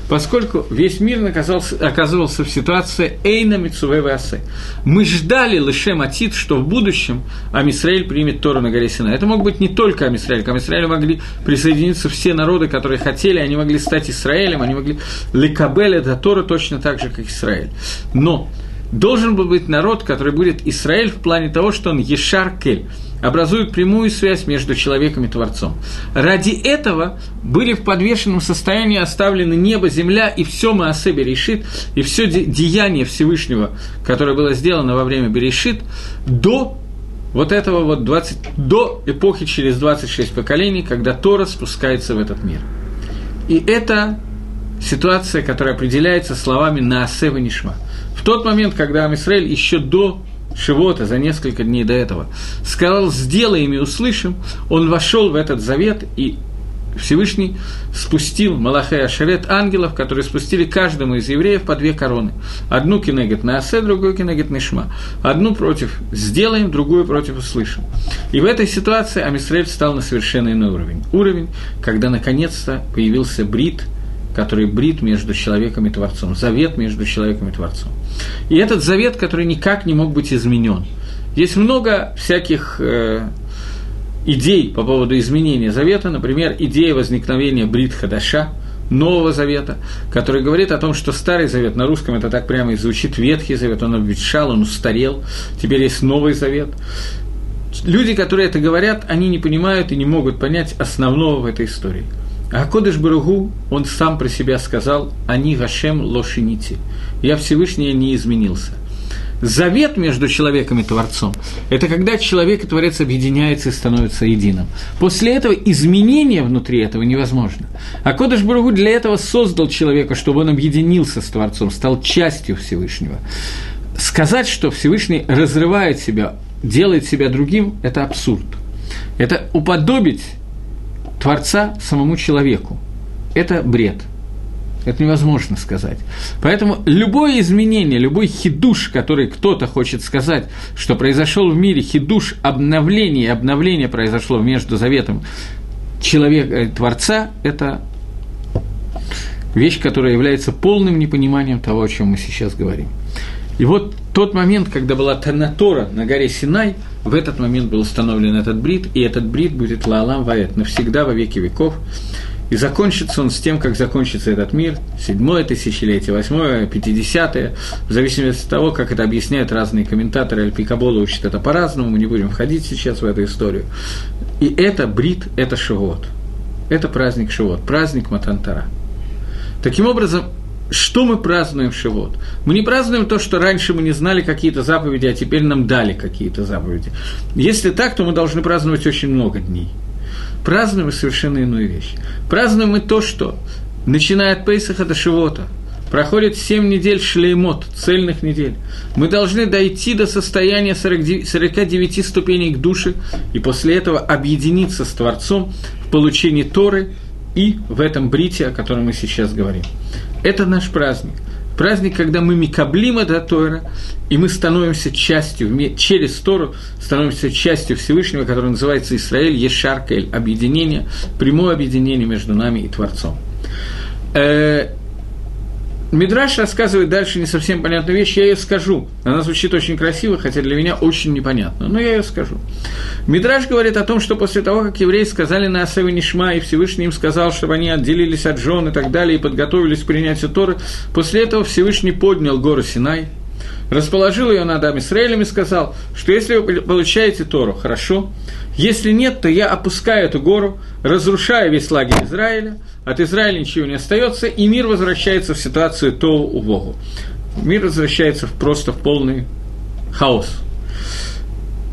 Поскольку весь мир оказался, оказывался в ситуации Эйна Мицуве Васе. Мы ждали Лешем Атит, что в будущем Амисраэль примет Тору на горе Сина. Это мог быть не только Амисраэль. К Амисраэлю могли присоединиться все народы, которые хотели, они могли стать Израилем, они могли Лекабель это Тора точно так же, как Израиль. Но должен был быть народ, который будет Израиль в плане того, что он Ешар Кель, образует прямую связь между человеком и Творцом. Ради этого были в подвешенном состоянии оставлены небо, земля и все Маасебе решит, и все деяние Всевышнего, которое было сделано во время Берешит, до вот этого вот 20, до эпохи через 26 поколений, когда Тора спускается в этот мир. И это ситуация, которая определяется словами «Наасева Нишма». В тот момент, когда Амисраэль еще до Шивота, за несколько дней до этого, сказал «сделаем и услышим», он вошел в этот завет, и Всевышний спустил Малахай Ашерет ангелов, которые спустили каждому из евреев по две короны. Одну кинегет на Асе, другую кинегет Нишма. Одну против сделаем, другую против услышим. И в этой ситуации Амисраэль стал на совершенно иной уровень. Уровень, когда наконец-то появился брит, который брит между человеком и Творцом, завет между человеком и Творцом. И этот завет, который никак не мог быть изменен. Есть много всяких э, идей по поводу изменения завета, например, идея возникновения Брит Хадаша, Нового Завета, который говорит о том, что Старый Завет, на русском это так прямо и звучит, Ветхий Завет, он обветшал, он устарел, теперь есть Новый Завет. Люди, которые это говорят, они не понимают и не могут понять основного в этой истории. А Кодыш Баругу, он сам про себя сказал, «Они Гашем лошините». «Я Всевышний не изменился». Завет между человеком и Творцом – это когда человек и Творец объединяются и становятся единым. После этого изменение внутри этого невозможно. А Кодыш Баругу для этого создал человека, чтобы он объединился с Творцом, стал частью Всевышнего. Сказать, что Всевышний разрывает себя, делает себя другим – это абсурд. Это уподобить Творца самому человеку. Это бред – это невозможно сказать. Поэтому любое изменение, любой хидуш, который кто-то хочет сказать, что произошел в мире хидуш, обновление, обновление произошло между заветом человека и Творца, это вещь, которая является полным непониманием того, о чем мы сейчас говорим. И вот тот момент, когда была Танатора на горе Синай, в этот момент был установлен этот брит, и этот брит будет Лаалам Ваэт навсегда во веки веков. И закончится он с тем, как закончится этот мир, седьмое тысячелетие, восьмое, пятидесятое, в зависимости от того, как это объясняют разные комментаторы, Альпикабола учат это по-разному, мы не будем входить сейчас в эту историю. И это брит, это шивот. Это праздник Шивот, праздник Матантара. Таким образом, что мы празднуем в Шивот? Мы не празднуем то, что раньше мы не знали какие-то заповеди, а теперь нам дали какие-то заповеди. Если так, то мы должны праздновать очень много дней – празднуем совершенно иную вещь. Празднуем мы то, что, начиная от Пейсаха до Шивота, проходит 7 недель шлеймот, цельных недель. Мы должны дойти до состояния 49, 49 ступеней к душе, и после этого объединиться с Творцом в получении Торы и в этом брите, о котором мы сейчас говорим. Это наш праздник – праздник, когда мы микаблим это Тора, и мы становимся частью, через Тору становимся частью Всевышнего, который называется Израиль, Ешаркель, объединение, прямое объединение между нами и Творцом. Мидраш рассказывает дальше не совсем понятную вещь, я ее скажу. Она звучит очень красиво, хотя для меня очень непонятно, но я ее скажу. Мидраш говорит о том, что после того, как евреи сказали на Асаве Нишма, и Всевышний им сказал, чтобы они отделились от жен и так далее, и подготовились к принятию Торы, после этого Всевышний поднял гору Синай, расположил ее над Амисраэлем и сказал, что если вы получаете Тору, хорошо, если нет, то я опускаю эту гору, разрушаю весь лагерь Израиля, от Израиля ничего не остается, и мир возвращается в ситуацию Тоу Богу. Мир возвращается в, просто в полный хаос.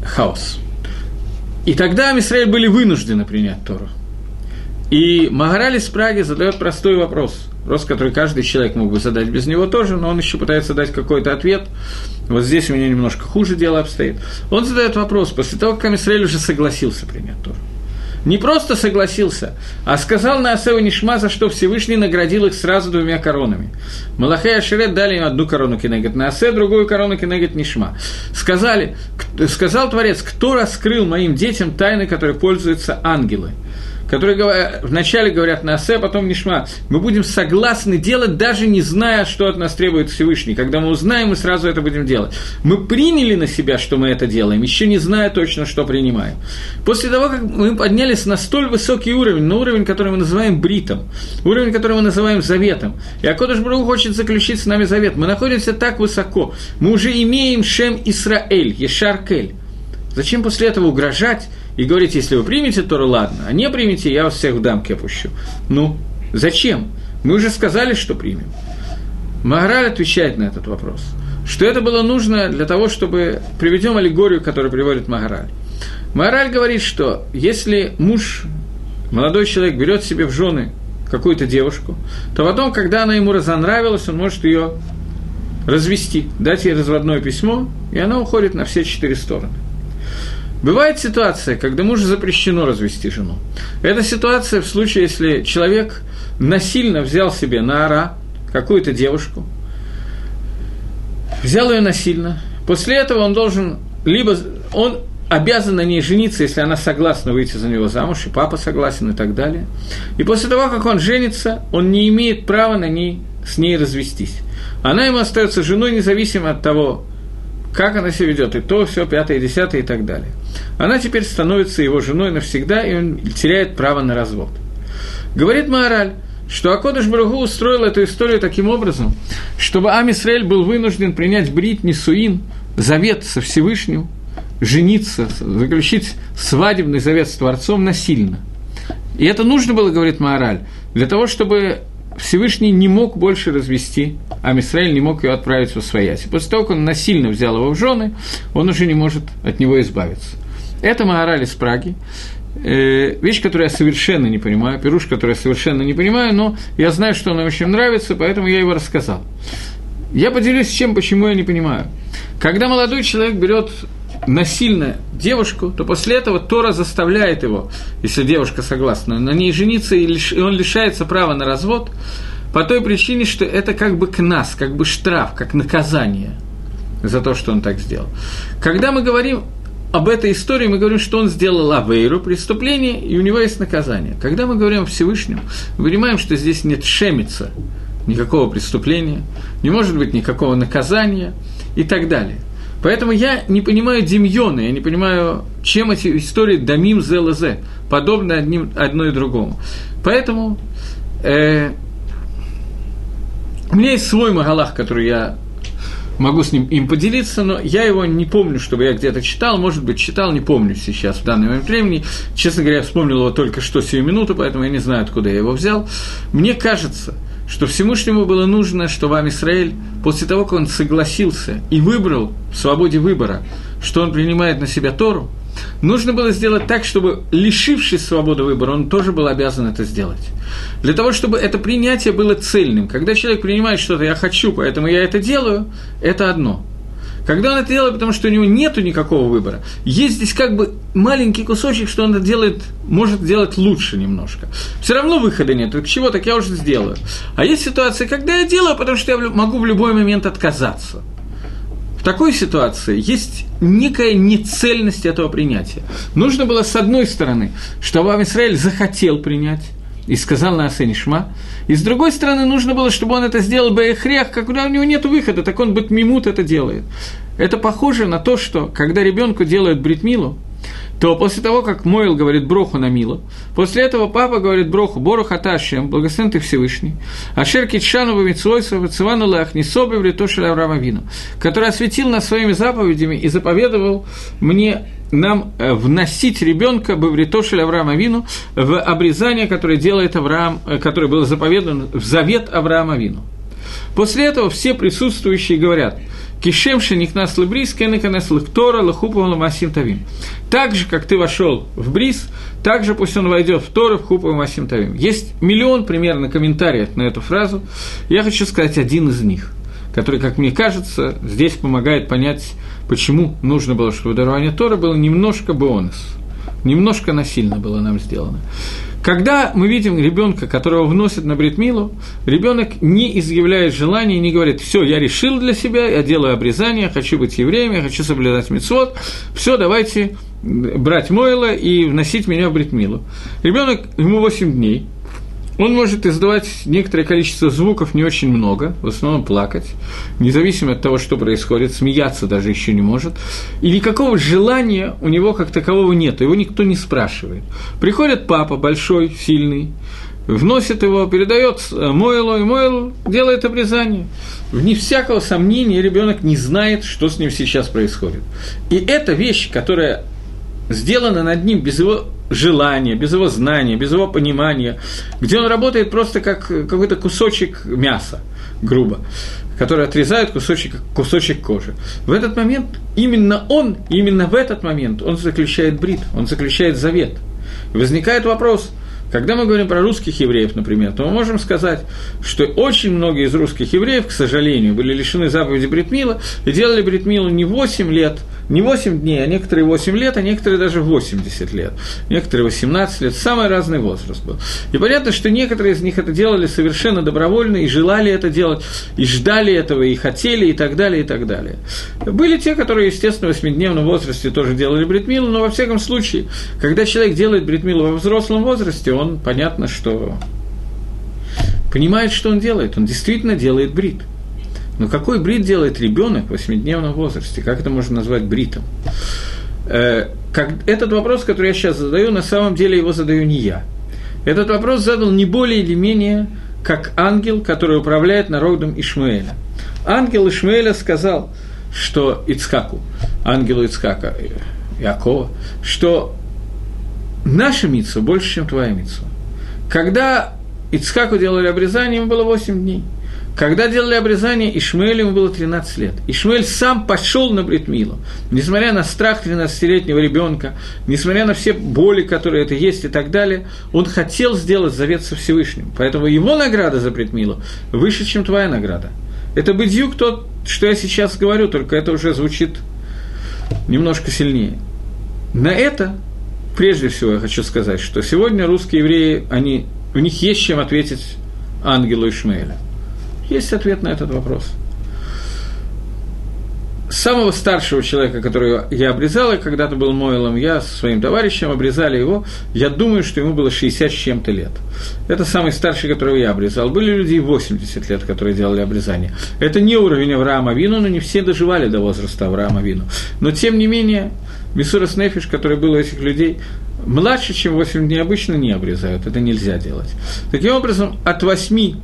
Хаос. И тогда Израиль были вынуждены принять Тору. И Магараль из Праги задает простой вопрос. Вопрос, который каждый человек мог бы задать без него тоже, но он еще пытается дать какой-то ответ. Вот здесь у меня немножко хуже дело обстоит. Он задает вопрос, после того, как Израиль уже согласился принять Тору не просто согласился, а сказал на Асеу Нишма, за что Всевышний наградил их сразу двумя коронами. Малахай и Ашерет дали им одну корону Кенегет на Асе, другую корону Кенегет Нишма. Сказали, сказал Творец, кто раскрыл моим детям тайны, которые пользуются ангелы? Которые вначале говорят на асе, а потом нишма, мы будем согласны делать, даже не зная, что от нас требует Всевышний. Когда мы узнаем, мы сразу это будем делать. Мы приняли на себя, что мы это делаем, еще не зная точно, что принимаем. После того, как мы поднялись на столь высокий уровень, на уровень, который мы называем бритом, уровень, который мы называем заветом, и Акодыш Брух хочет заключить с нами завет, мы находимся так высоко, мы уже имеем Шем Исраэль, Ешаркель. Зачем после этого угрожать и говорить, если вы примете Тору, ладно, а не примете, я вас всех в дамки опущу? Ну, зачем? Мы уже сказали, что примем. Магараль отвечает на этот вопрос, что это было нужно для того, чтобы приведем аллегорию, которую приводит Магараль. Магараль говорит, что если муж, молодой человек, берет себе в жены какую-то девушку, то потом, когда она ему разонравилась, он может ее развести, дать ей разводное письмо, и она уходит на все четыре стороны. Бывает ситуация, когда мужу запрещено развести жену. Это ситуация в случае, если человек насильно взял себе на ара какую-то девушку, взял ее насильно, после этого он должен, либо он обязан на ней жениться, если она согласна выйти за него замуж, и папа согласен и так далее. И после того, как он женится, он не имеет права на ней, с ней развестись. Она ему остается женой, независимо от того, как она себя ведет, и то, все, пятое, десятое и так далее. Она теперь становится его женой навсегда, и он теряет право на развод. Говорит Маораль, что Акодыш Барагу устроил эту историю таким образом, чтобы Амисраэль был вынужден принять брит Нисуин, завет со Всевышним, жениться, заключить свадебный завет с Творцом насильно. И это нужно было, говорит Маораль, для того, чтобы Всевышний не мог больше развести, а Мисраиль не мог ее отправить в своясь. После того, как он насильно взял его в жены, он уже не может от него избавиться. Это Маораль из Праги. Э, вещь, которую я совершенно не понимаю, пируш, которую я совершенно не понимаю, но я знаю, что она очень нравится, поэтому я его рассказал. Я поделюсь чем, почему я не понимаю. Когда молодой человек берет насильно девушку, то после этого Тора заставляет его, если девушка согласна, на ней жениться, и он лишается права на развод, по той причине, что это как бы к нас, как бы штраф, как наказание за то, что он так сделал. Когда мы говорим об этой истории, мы говорим, что он сделал авейру, преступление, и у него есть наказание. Когда мы говорим о Всевышнем, мы понимаем, что здесь нет шемица, никакого преступления, не может быть никакого наказания и так далее. Поэтому я не понимаю Демьона, я не понимаю, чем эти истории Дамим ЗЛЗ, подобны одним, одно и другому. Поэтому э, у меня есть свой Магалах, который я могу с ним им поделиться, но я его не помню, чтобы я где-то читал, может быть, читал, не помню сейчас в данный момент времени. Честно говоря, я вспомнил его только что сию минуту, поэтому я не знаю, откуда я его взял. Мне кажется, что Всевышнему было нужно, что вам Израиль, после того, как он согласился и выбрал в свободе выбора, что он принимает на себя Тору, нужно было сделать так, чтобы, лишившись свободы выбора, он тоже был обязан это сделать. Для того, чтобы это принятие было цельным. Когда человек принимает что-то «я хочу, поэтому я это делаю», это одно – когда он это делает, потому что у него нет никакого выбора, есть здесь как бы маленький кусочек, что он это делает, может делать лучше немножко. Все равно выхода нет. Так чего, так я уже сделаю. А есть ситуация, когда я делаю, потому что я могу в любой момент отказаться. В такой ситуации есть некая нецельность этого принятия. Нужно было, с одной стороны, чтобы Израиль захотел принять, и сказал на Асене Шма. И с другой стороны, нужно было, чтобы он это сделал бы хрех, когда у него нет выхода, так он быть мимут это делает. Это похоже на то, что когда ребенку делают бритмилу, то после того, как Мойл говорит Броху на Милу, после этого папа говорит Броху, Бору Хаташем, благословен ты Всевышний, Ашер Китшану Вамитсвойса, Вацивану Лах, Нисобы в Литошель Авраама Вину, который осветил нас своими заповедями и заповедовал мне нам э, вносить ребенка Бавритошель Авраама Вину в обрезание, которое делает Авраам, э, которое было заповедано в завет Авраама Вину. После этого все присутствующие говорят – Кишем шеникнас лебрис, кенеканес лектора, лахупа масим тавим. Так же, как ты вошел в бриз, так же пусть он войдет в Тору, в хупа масим тавим. Есть миллион примерно комментариев на эту фразу. Я хочу сказать один из них, который, как мне кажется, здесь помогает понять, почему нужно было, чтобы дарование Тора было немножко бонус, немножко насильно было нам сделано. Когда мы видим ребенка, которого вносят на бритмилу, ребенок не изъявляет желания, не говорит, все, я решил для себя, я делаю обрезание, хочу быть евреем, я хочу соблюдать мецвод, все, давайте брать Мойла и вносить меня в бритмилу. Ребенок, ему 8 дней, он может издавать некоторое количество звуков, не очень много, в основном плакать, независимо от того, что происходит, смеяться даже еще не может. И никакого желания у него как такового нет, его никто не спрашивает. Приходит папа большой, сильный, вносит его, передает Мойлу, и Мойл делает обрезание. Вне всякого сомнения ребенок не знает, что с ним сейчас происходит. И это вещь, которая сделана над ним без его желания, без его знания, без его понимания, где он работает просто как какой-то кусочек мяса, грубо, который отрезают кусочек, кусочек кожи. В этот момент именно он, именно в этот момент он заключает брит, он заключает завет. возникает вопрос, когда мы говорим про русских евреев, например, то мы можем сказать, что очень многие из русских евреев, к сожалению, были лишены заповеди Бритмила и делали Бритмилу не 8 лет, не 8 дней, а некоторые 8 лет, а некоторые даже 80 лет, некоторые 18 лет, самый разный возраст был. И понятно, что некоторые из них это делали совершенно добровольно и желали это делать, и ждали этого, и хотели, и так далее, и так далее. Были те, которые, естественно, в 8-дневном возрасте тоже делали бритмилу, но во всяком случае, когда человек делает бритмилу во взрослом возрасте, он, понятно, что понимает, что он делает. Он действительно делает брит. Но какой брит делает ребенок в восьмидневном возрасте? Как это можно назвать бритом? Э, как, этот вопрос, который я сейчас задаю, на самом деле его задаю не я. Этот вопрос задал не более или менее как ангел, который управляет народом Ишмаэля. Ангел Ишмаэля сказал, что Ицкаку, ангелу Ицкака, Якова, что наша митсва больше, чем твоя митсва. Когда Ицхаку делали обрезание, ему было 8 дней. Когда делали обрезание, Ишмаэлю ему было 13 лет. Ишмаэль сам пошел на Бритмилу. Несмотря на страх 13-летнего ребенка, несмотря на все боли, которые это есть и так далее, он хотел сделать завет со Всевышним. Поэтому его награда за Бритмилу выше, чем твоя награда. Это бедюк тот, что я сейчас говорю, только это уже звучит немножко сильнее. На это прежде всего я хочу сказать, что сегодня русские евреи, они, у них есть чем ответить ангелу Ишмаэля. Есть ответ на этот вопрос. Самого старшего человека, которого я обрезал, и когда-то был Мойлом, я со своим товарищем обрезали его, я думаю, что ему было 60 с чем-то лет. Это самый старший, которого я обрезал. Были люди 80 лет, которые делали обрезание. Это не уровень Авраама Вину, но не все доживали до возраста Авраама Вину. Но, тем не менее, Мисурас Нефиш, который был у этих людей, младше, чем 8 дней обычно не обрезают, это нельзя делать. Таким образом, от 8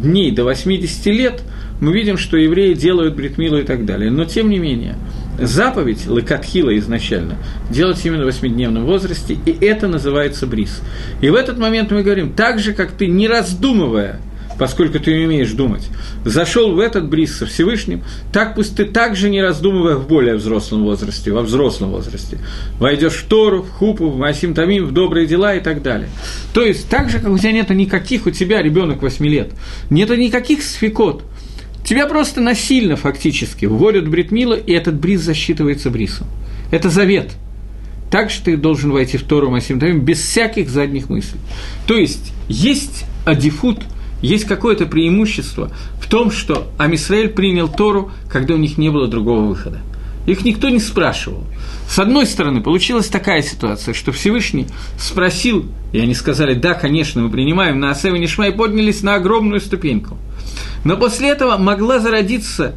дней до 80 лет мы видим, что евреи делают бритмилу и так далее. Но, тем не менее, заповедь Лакатхила изначально делать именно в восьмидневном возрасте, и это называется бриз. И в этот момент мы говорим, так же, как ты, не раздумывая – поскольку ты не умеешь думать, зашел в этот бриз со Всевышним, так пусть ты также не раздумывая в более взрослом возрасте, во взрослом возрасте, войдешь в Тору, в Хупу, в Масим Тамим, в добрые дела и так далее. То есть, так же, как у тебя нет никаких, у тебя ребенок 8 лет, нет никаких сфикот, тебя просто насильно фактически вводят в бритмила, и этот бриз засчитывается брисом. Это завет – так же ты должен войти в Тору Масим Тамим без всяких задних мыслей. То есть, есть адифут – есть какое-то преимущество в том, что Амисраэль принял Тору, когда у них не было другого выхода. Их никто не спрашивал. С одной стороны, получилась такая ситуация, что Всевышний спросил, и они сказали, да, конечно, мы принимаем, на Асеве Нишма поднялись на огромную ступеньку. Но после этого могла зародиться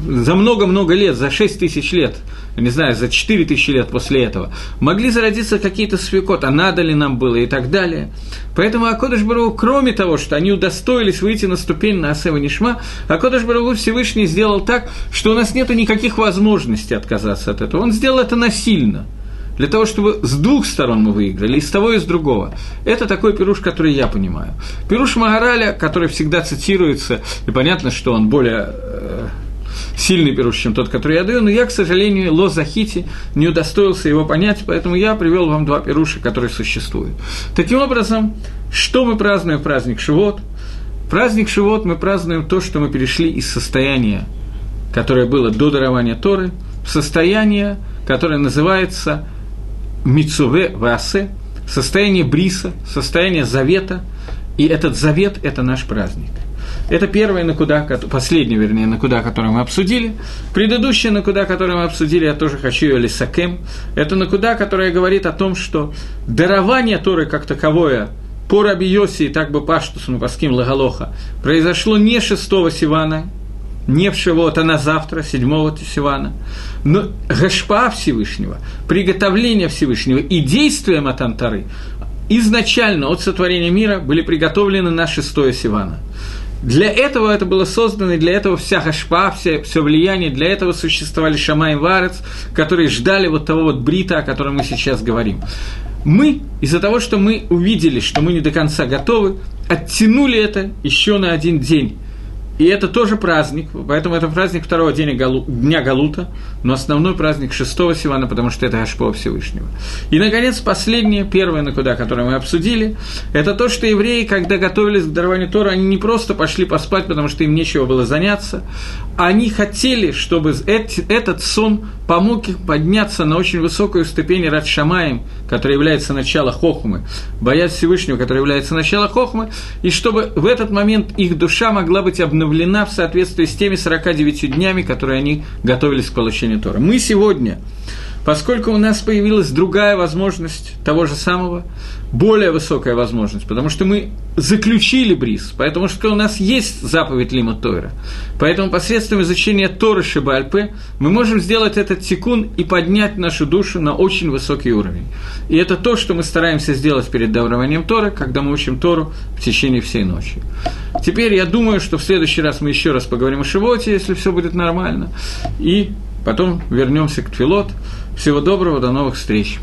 за много-много лет, за 6 тысяч лет, не знаю, за 4 тысячи лет после этого, могли зародиться какие-то свекот, а надо ли нам было и так далее. Поэтому Акодыш Бару, кроме того, что они удостоились выйти на ступень на Асева Нишма, Акодыш Бару Всевышний сделал так, что у нас нет никаких возможностей отказаться от этого. Он сделал это насильно для того, чтобы с двух сторон мы выиграли, и с того, и с другого. Это такой пируш, который я понимаю. Пируш Магараля, который всегда цитируется, и понятно, что он более э, сильный пируш, чем тот, который я даю, но я, к сожалению, Ло Захити не удостоился его понять, поэтому я привел вам два пируша, которые существуют. Таким образом, что мы празднуем в праздник Шивот? Праздник Шивот мы празднуем то, что мы перешли из состояния, которое было до дарования Торы, в состояние, которое называется Мицуве Васе, состояние бриса, состояние завета, и этот завет – это наш праздник. Это первая накуда, последняя, вернее, накуда, которую мы обсудили. Предыдущая накуда, которую мы обсудили, я тоже хочу ее лисакем. Это накуда, которая говорит о том, что дарование Торы как таковое по Раби и так бы Паштусу Паским Лагалоха произошло не 6 Сивана, не в Шивот, а на завтра, 7 Сивана. Но Гашпа Всевышнего, приготовление Всевышнего и действия Матантары изначально от сотворения мира были приготовлены на 6 Сивана. Для этого это было создано, и для этого вся хашпа, все, все влияние, для этого существовали Шамай и Варец, которые ждали вот того вот брита, о котором мы сейчас говорим. Мы, из-за того, что мы увидели, что мы не до конца готовы, оттянули это еще на один день. И это тоже праздник, поэтому это праздник второго дня, Галу, дня Галута, но основной праздник шестого Сивана, потому что это Ашпо Всевышнего. И, наконец, последнее, первое, на куда, которое мы обсудили, это то, что евреи, когда готовились к дарованию Тора, они не просто пошли поспать, потому что им нечего было заняться, они хотели, чтобы этот сон помог им подняться на очень высокую ступень Рад Шамаем, которая является начало Хохмы, боясь Всевышнего, который является начало Хохмы, и чтобы в этот момент их душа могла быть обновлена в соответствии с теми 49 днями, которые они готовились к получению Тора. Мы сегодня Поскольку у нас появилась другая возможность того же самого, более высокая возможность, потому что мы заключили бриз, потому что у нас есть заповедь Лима Тойра. Поэтому посредством изучения Торы Шибальпе мы можем сделать этот секунд и поднять нашу душу на очень высокий уровень. И это то, что мы стараемся сделать перед дарованием Торы, когда мы учим Тору в течение всей ночи. Теперь я думаю, что в следующий раз мы еще раз поговорим о Шивоте, если все будет нормально, и потом вернемся к Твилот. Всего доброго, до новых встреч!